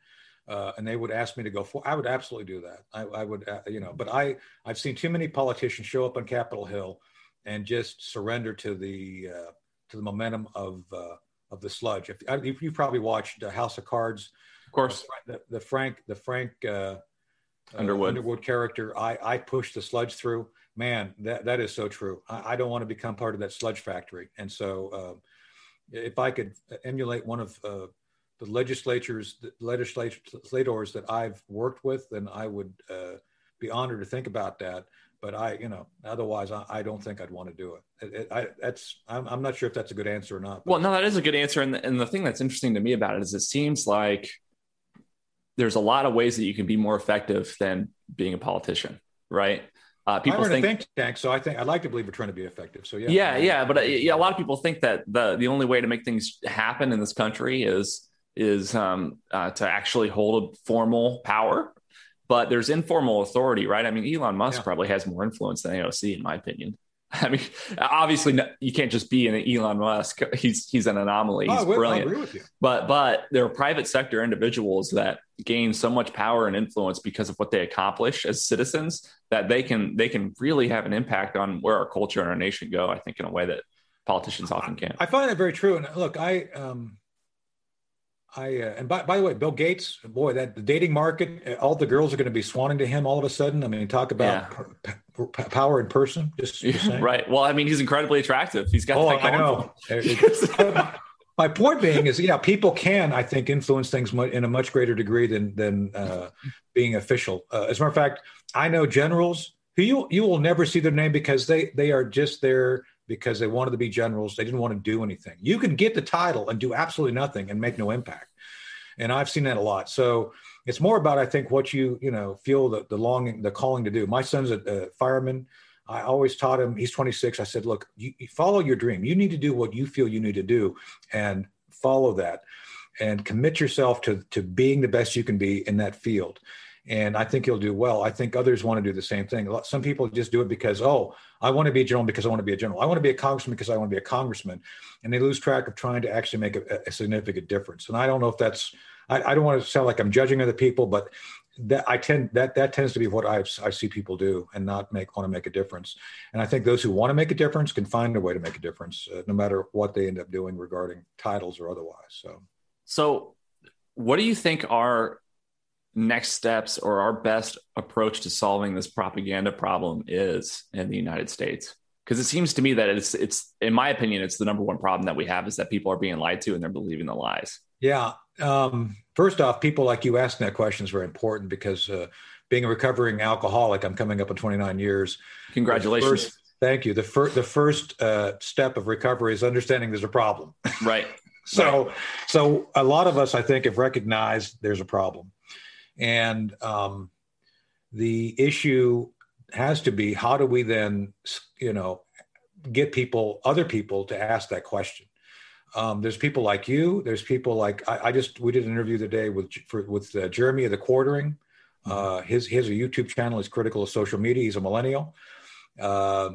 uh, and they would ask me to go for, I would absolutely do that. I, I would, uh, you know, but I, I've seen too many politicians show up on Capitol Hill and just surrender to the, uh, to the momentum of, uh, of the sludge. If, I- if you probably watched uh, House of Cards, Of course. the, the Frank, the Frank, uh, uh, Underwood. Underwood character, I, I pushed the sludge through. Man, that, that is so true. I, I don't want to become part of that sludge factory. And so, uh, if I could emulate one of uh, the legislatures, the legislators that I've worked with, then I would uh, be honored to think about that. But I, you know, otherwise, I, I don't think I'd want to do it. it, it I, that's, I'm, I'm not sure if that's a good answer or not. Well, no, that is a good answer. And the, and the thing that's interesting to me about it is it seems like there's a lot of ways that you can be more effective than being a politician, right? Uh, people think think tank, so I think I'd like to believe we're trying to be effective. So yeah, yeah yeah but uh, yeah a lot of people think that the the only way to make things happen in this country is is um, uh, to actually hold a formal power but there's informal authority right i mean elon musk Yeah. probably has more influence than aoc in my opinion i mean obviously you can't just be an elon musk he's he's an anomaly Oh, he's would- I brilliant agree with you. but but there are private sector individuals that gain so much power and influence because of what they accomplish as citizens that they can they can really have an impact on where our culture and our nation go i think in a way that politicians often can't I find that very true. And look, I, um, I, uh, and by, by the way, Bill Gates, boy, that the dating market, uh, all the girls are going to be swanning to him all of a sudden. I mean, talk about p- power in person. Just, just right well i mean he's incredibly attractive he's got Oh, I know. for him. It- My point being is, yeah, people can, I think, influence things in a much greater degree than than uh, being official. Uh, as a matter of fact, I know generals who you you will never see their name because they they are just there because they wanted to be generals. They didn't want to do anything. You can get the title and do absolutely nothing and make no impact. And I've seen that a lot. So it's more about I think what you you know feel the the longing, the calling to do. My son's a, a fireman. I always taught him. He's 26. I said, look, you, you follow your dream. You need to do what you feel you need to do, and follow that, and commit yourself to to being the best you can be in that field. And I think you'll do well. I think others want to do the same thing. Some people just do it because, oh, I want to be a general because I want to be a general. I want to be a congressman because I want to be a congressman, and they lose track of trying to actually make a, a significant difference. And I don't know if that's. I, I don't want to sound like I'm judging other people, but that I tend that that tends to be what I I see people do and not make want to make a difference. And I think those who want to make a difference can find a way to make a difference, uh, no matter what they end up doing regarding titles or otherwise. So so what do you think are next steps or our best approach to solving this propaganda problem is in the united states because it seems to me that it's it's in my opinion it's the number one problem that we have is that people are being lied to and they're believing the lies yeah, um, first off, people like you asking that question is very important because uh, being a recovering alcoholic, I'm coming up on 29 years. congratulations first- thank you. The first the first uh, step of recovery is understanding there's a problem. right So, so a lot of us, I think, have recognized there's a problem, and um, the issue has to be how do we then, you know, get people, other people to ask that question. Um, there's people like you. There's people like I, I, just we did an interview today with for, with uh, Jeremy of the Quartering. Uh, his a YouTube channel. is critical of social media. He's a millennial. Uh,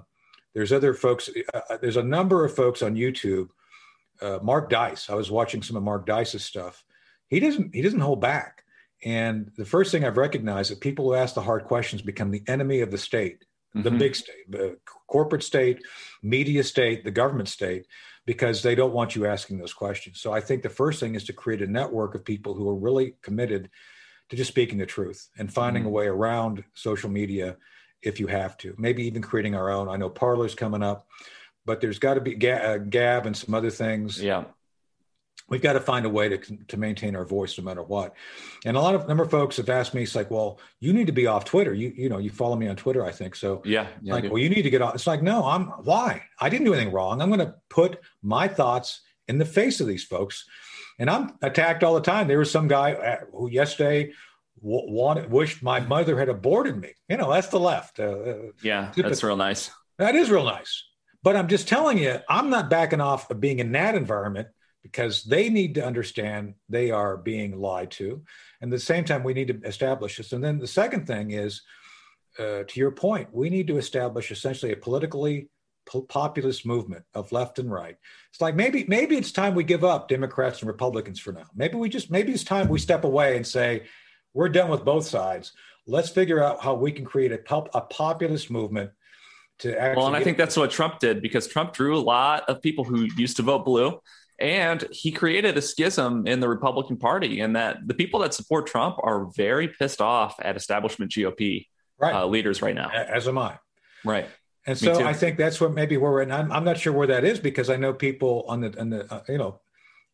there's other folks. Uh, uh, there's a number of folks on YouTube. Uh, Mark Dice. I was watching some of Mark Dice's stuff. He doesn't. He doesn't hold back. And the first thing I've recognized that people who ask the hard questions become the enemy of the state, mm-hmm. the big state, corporate state, media state, the government state, because they don't want you asking those questions. So I think the first thing is to create a network of people who are really committed to just speaking the truth and finding mm-hmm. a way around social media if you have to. Maybe even creating our own. I know Parler's coming up, but there's got to be uh, Gab and some other things. Yeah we've got to find a way to, to maintain our voice no matter what. And a lot of number of folks have asked me, it's like, well, you need to be off Twitter. You, you know, you follow me on Twitter, I think. So yeah, yeah like, well, you need to get off. It's like, no, I'm why? I didn't do anything wrong. I'm going to put my thoughts in the face of these folks. And I'm attacked all the time. There was some guy uh, who yesterday wanted, wished my mother had aborted me. You know, that's the left. Uh, uh yeah, that's real nice. That is real nice. But I'm just telling you, I'm not backing off of being in that environment because they need to understand they are being lied to. And at the same time, we need to establish this. And then the second thing is, uh, to your point, we need to establish essentially a politically populist movement of left and right. It's like maybe maybe it's time we give up Democrats and Republicans for now. Maybe we just maybe it's time we step away and say we're done with both sides. Let's figure out how we can create a, pop, a populist movement to actually. Well, and I think that's what Trump did because Trump drew a lot of people who used to vote blue and he created a schism in the Republican Party, in that the people that support Trump are very pissed off at establishment GOP right. uh, leaders right now. As am I. Right. And so I think that's what maybe where we're at. I'm, I'm not sure where that is because I know people on the, on the uh, you know,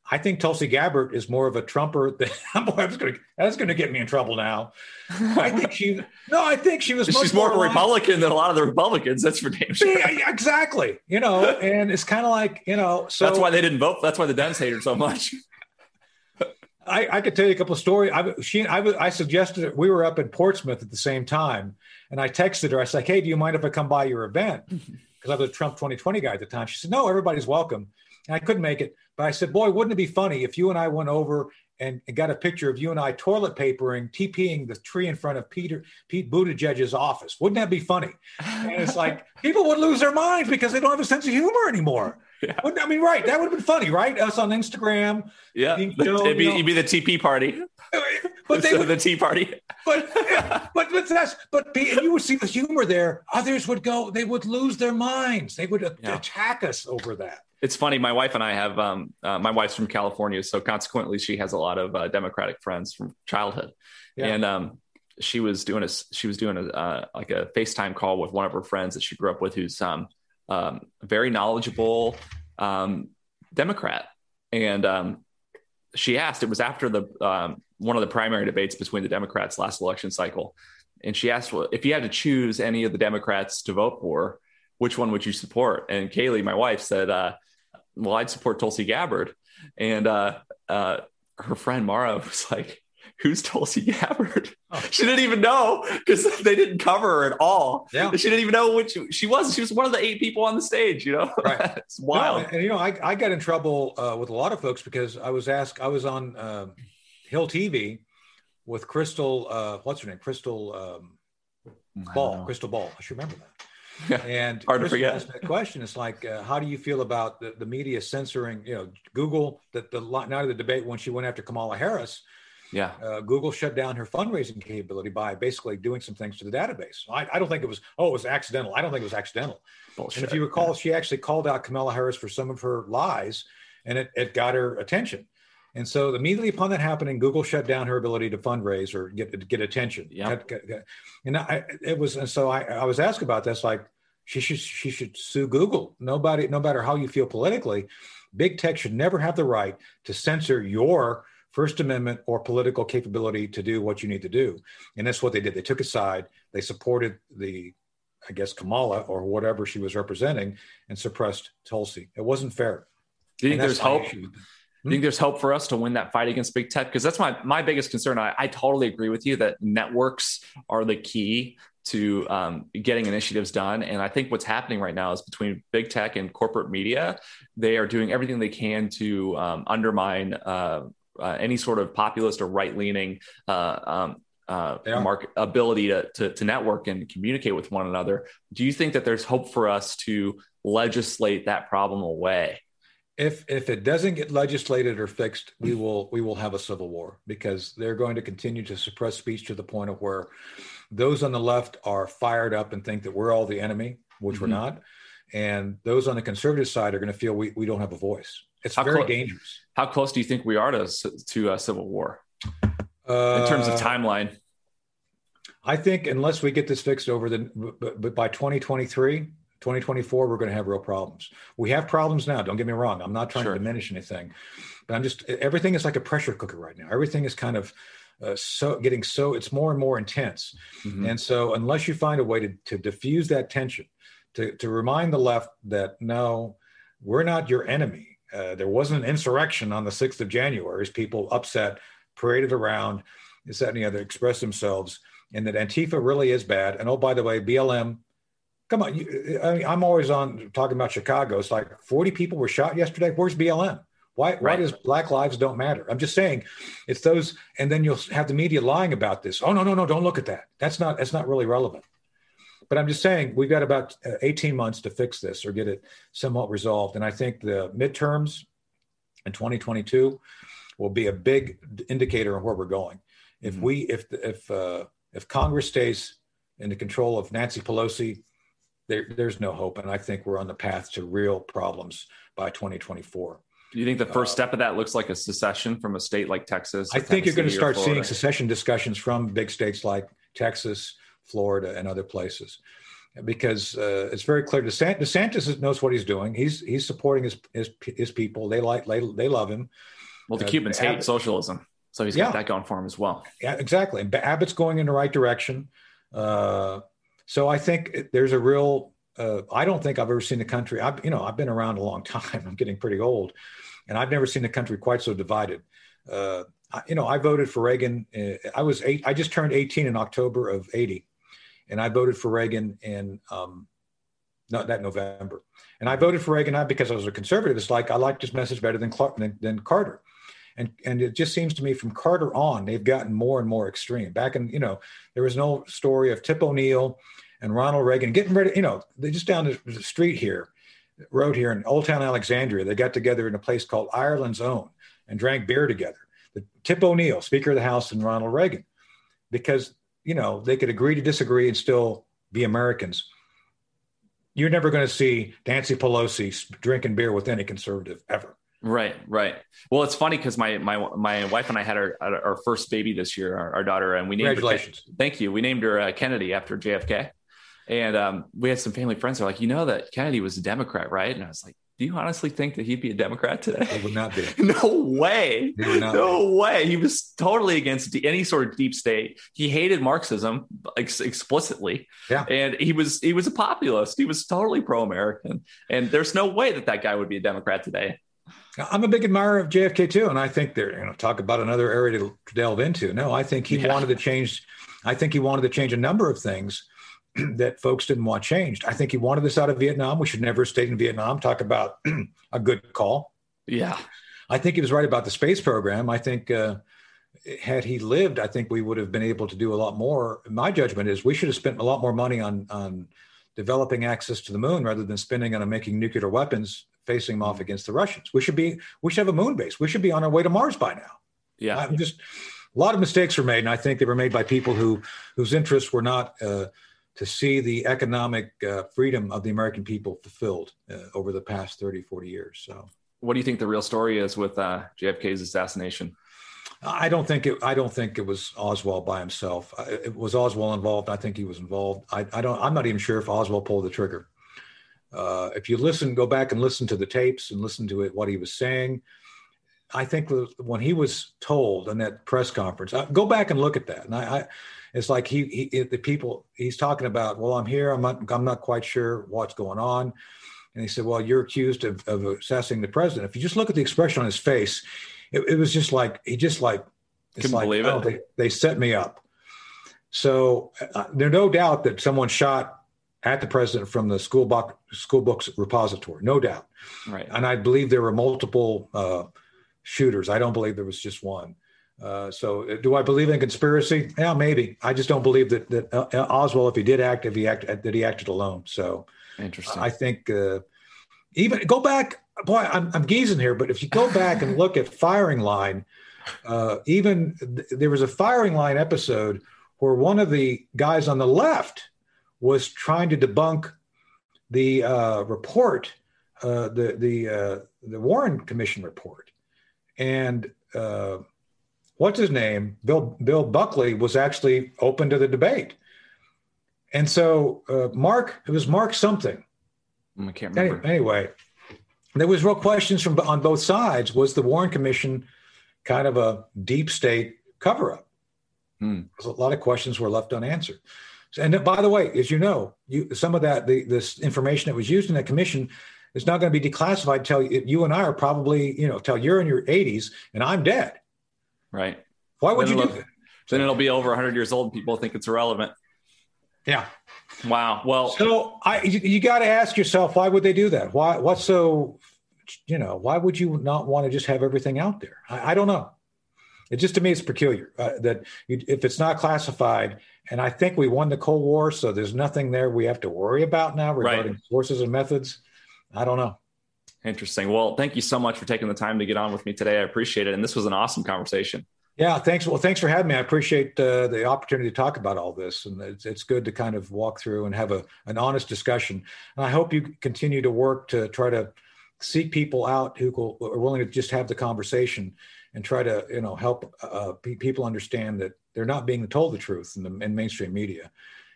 I think Tulsi Gabbard is more of a Trumper than going to that's going to get me in trouble now. I think she no, I think she was. She's more, more a Republican than a lot of the Republicans. That's for damn sure. Yeah, exactly. You know, and it's kind of like you know. So that's why they didn't vote. That's why the Dems hate her so much. I, I could tell you a couple of stories. I, she, I, I suggested it. We were up in Portsmouth at the same time, and I texted her. I said, like, "Hey, do you mind if I come by your event?" Because I was a Trump 2020 guy at the time. She said, "No, everybody's welcome." And I couldn't make it. But I said, boy, wouldn't it be funny if you and I went over and, and got a picture of you and I toilet papering, TPing the tree in front of Peter Pete Buttigieg's office? Wouldn't that be funny? And it's like people would lose their minds because they don't have a sense of humor anymore. Yeah. I mean, right? That would have been funny, right? Us on Instagram. Yeah, it'd, be, it'd be the TP party. But they would, the Tea Party. But but but that's but and you would see the humor there. Others would go. They would lose their minds. They would yeah. attack us over that it's funny. My wife and I have um, uh, my wife's from California, so consequently, she has a lot of uh, Democratic friends from childhood, yeah. and um, she was doing a she was doing a uh, like a FaceTime call with one of her friends that she grew up with, who's um, um very knowledgeable um, Democrat, and um, she asked. It was after the um, one of the primary debates between the Democrats last election cycle, and she asked, well, if you had to choose any of the Democrats to vote for, which one would you support? And Kaylee, my wife, said, uh, well, I'd support Tulsi Gabbard. And uh, uh, her friend Mara was like, who's Tulsi Gabbard? Oh. She didn't even know because they didn't cover her at all. Yeah. She didn't even know which she was. She was one of the eight people on the stage, you know? Right. it's wild. No, and, you know, I, I got in trouble uh, with a lot of folks because I was asked, I was on uh, Hill TV with Crystal, uh, what's her name? Crystal um, Ball, Crystal Ball. I should remember that. Yeah. and hard to forget that question. It's like, uh, how do you feel about the, the media censoring? You know, Google that the night of the debate when she went after Kamala Harris. Yeah, uh, Google shut down her fundraising capability by basically doing some things to the database. I, I, don't think it was. Oh, it was accidental. I don't think it was accidental. Bullshit. And if you recall, yeah. she actually called out Kamala Harris for some of her lies, and it, it got her attention. And so immediately upon that happening, Google shut down her ability to fundraise or get get attention. Yeah. And I, it was, and so I, I was asked about this, like she should she should sue Google. Nobody, no matter how you feel politically, big tech should never have the right to censor your First Amendment or political capability to do what you need to do. And that's what they did. They took a side. They supported the, I guess Kamala or whatever she was representing, and suppressed Tulsi. It wasn't fair. Do you think there's hope? I think there's hope for us to win that fight against big tech? Because that's my my biggest concern. I, I totally agree with you that networks are the key to um, getting initiatives done. And I think what's happening right now is between big tech and corporate media, they are doing everything they can to um, undermine uh, uh, any sort of populist or right leaning uh, um, uh, yeah. market ability to, to, to network and communicate with one another. Do you think that there's hope for us to legislate that problem away? If if it doesn't get legislated or fixed, we will we will have a civil war because they're going to continue to suppress speech to the point of where those on the left are fired up and think that we're all the enemy, which mm-hmm. we're not, and those on the conservative side are going to feel we, we don't have a voice. It's how very clo- dangerous. How close do you think we are to to a civil war? uh, in terms of timeline? I think unless we get this fixed over the, but, but by 2023, 2024, we're going to have real problems. We have problems now. Don't get me wrong. I'm not trying sure. to diminish anything, but I'm just everything is like a pressure cooker right now. Everything is kind of uh, so getting so it's more and more intense, mm-hmm. and so unless you find a way to to diffuse that tension, to to remind the left that no, we're not your enemy. Uh, there wasn't an insurrection on the 6th of January as people upset paraded around, this, that, and the other, express themselves, and that Antifa really is bad. And oh, by the way, BLM, come on. You, I mean, I'm always on talking about Chicago. It's like 40 people were shot yesterday. Where's BLM? Why, right. why does Black Lives don't matter? I'm just saying, it's those, and then you'll have the media lying about this. Oh no, no, no! Don't look at that. That's not. That's not really relevant. But I'm just saying, we've got about uh, 18 months to fix this or get it somewhat resolved. And I think the midterms in 2022 will be a big indicator of where we're going. If mm-hmm. we if if uh, if Congress stays in the control of Nancy Pelosi, there, there's no hope, and I think we're on the path to real problems by 2024. Do you think the first uh, step of that looks like a secession from a state like Texas? I think you're going to start seeing secession discussions from big states like Texas, Florida, and other places, because uh, it's very clear. DeSantis, DeSantis knows what he's doing. He's he's supporting his his, his people. They like they, they love him. Well, the uh, Cubans hate socialism, so he's got yeah. that going for him as well. Yeah, exactly. Abbott's going in the right direction. Uh, so I think there's a real. Uh, I don't think I've ever seen the country. I've you know I've been around a long time. I'm getting pretty old, and I've never seen the country quite so divided. Uh, I, you know, I voted for Reagan. Uh, I was eight. I just turned 18 in October of 80, and I voted for Reagan in um, not that November. And I voted for Reagan not because I was a conservative. It's like I liked his message better than Clark, than, than Carter and and it just seems to me from Carter on they've gotten more and more extreme. Back in you know there was an old story of Tip O'Neill and Ronald Reagan getting ready. You know they just down the street here, road here in Old Town Alexandria. They got together in a place called Ireland's Own and drank beer together. The, Tip O'Neill, Speaker of the House, and Ronald Reagan, because you know they could agree to disagree and still be Americans. You're never going to see Nancy Pelosi drinking beer with any conservative ever. Right, right. Well, it's funny because my my my wife and I had our our first baby this year, our, our daughter, and we named congratulations. Her, thank you. We named her uh, Kennedy after JFK, and um, we had some family friends. They're like, you know that Kennedy was a Democrat, right? And I was like, do you honestly think that he'd be a Democrat today? He would not be. no way. No be. way. He was totally against any sort of deep state. He hated Marxism ex- explicitly. Yeah. And he was he was a populist. He was totally pro-American. And there's no way that that guy would be a Democrat today. I'm a big admirer of JFK too, and I think they're you know talk about another area to delve into. No, I think he yeah. wanted to change. I think he wanted to change a number of things that folks didn't want changed. I think he wanted this out of Vietnam. We should never have stayed in Vietnam. Talk about a good call. Yeah, I think he was right about the space program. I think uh, had he lived, I think we would have been able to do a lot more. My judgment is we should have spent a lot more money on on developing access to the moon rather than spending on making nuclear weapons facing them off against the Russians. We should be we should have a moon base. We should be on our way to Mars by now. Yeah, I'm just a lot of mistakes were made, and I think they were made by people who whose interests were not uh, to see the economic uh, freedom of the American people fulfilled uh, over the past 30, 40 years. So, what do you think the real story is with uh, JFK's assassination? I don't think it. I don't think it was Oswald by himself. It was Oswald involved. I think he was involved. I, I don't. I'm not even sure if Oswald pulled the trigger. Uh, if you listen, go back and listen to the tapes and listen to it, what he was saying. I think when he was told in that press conference, uh, go back and look at that. And I, I it's like he, he, the people he's talking about. Well, I'm here. I'm not. I'm not quite sure what's going on. And he said, "Well, you're accused of, of assessing the president." If you just look at the expression on his face, it, it was just like he just like couldn't like, believe it. Oh, they, they set me up. So uh, there's no doubt that someone shot at the president from the school book school books repository, no doubt. Right. And I believe there were multiple uh, shooters. I don't believe there was just one. Uh, so uh, do I believe in conspiracy? Yeah, maybe. I just don't believe that that uh, Oswald, if he did act, if he acted, that he acted alone. So interesting. I think uh, even go back. Boy, I'm, I'm geezing here, but if you go back and look at firing line, uh, even th- there was a firing line episode where one of the guys on the left was trying to debunk the uh, report, uh, the the uh, the Warren Commission report, and uh, what's his name, Bill Bill Buckley was actually open to the debate, and so uh, Mark it was Mark something. I can't remember. Anyway, anyway, there was real questions from on both sides. Was the Warren Commission kind of a deep state cover up? Hmm. A lot of questions were left unanswered. And by the way, as you know, you, some of that the, this information that was used in that commission is not going to be declassified until you and I are probably you know till you're in your 80s and I'm dead. Right. Why would Then you do that? Then it'll be over 100 years old. and People think it's irrelevant. Yeah. Wow. Well, So I you, you got to ask yourself why would they do that? Why what's so you know why would you not want to just have everything out there? I, I don't know. It just to me it's peculiar uh, that you, if it's not classified, and I think we won the Cold War, so there's nothing there we have to worry about now regarding Right. sources and methods. I don't know. Interesting. Well, thank you so much for taking the time to get on with me today. I appreciate it. And this was an awesome conversation. Yeah, thanks. Well, thanks for having me. I appreciate uh, the opportunity to talk about all this, and it's it's good to kind of walk through and have a an honest discussion. And I hope you continue to work to try to seek people out who will, are willing to just have the conversation and try to you know help uh, pe- people understand that they're not being told the truth in the in mainstream media,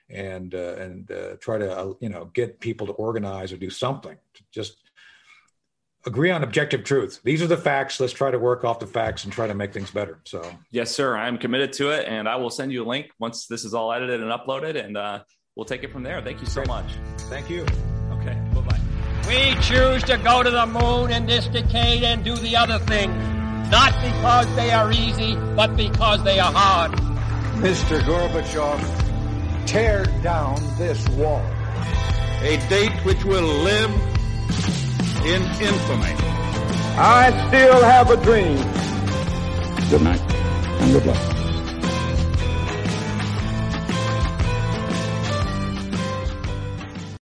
and uh, and uh, try to uh, you know get people to organize or do something to just agree on objective truth. These are the facts. Let's try to work off the facts and try to make things better. So. Yes, sir. I'm committed to it. And I will send you a link once this is all edited and uploaded. And uh, we'll take it from there. Thank you so Great. much. Thank you. Okay. Bye bye. We choose to go to the moon in this decade and do the other thing, not because they are easy, but because they are hard. Mr. Gorbachev, tear down this wall. A date which will live in infamy. I still have a dream. Good night and good luck.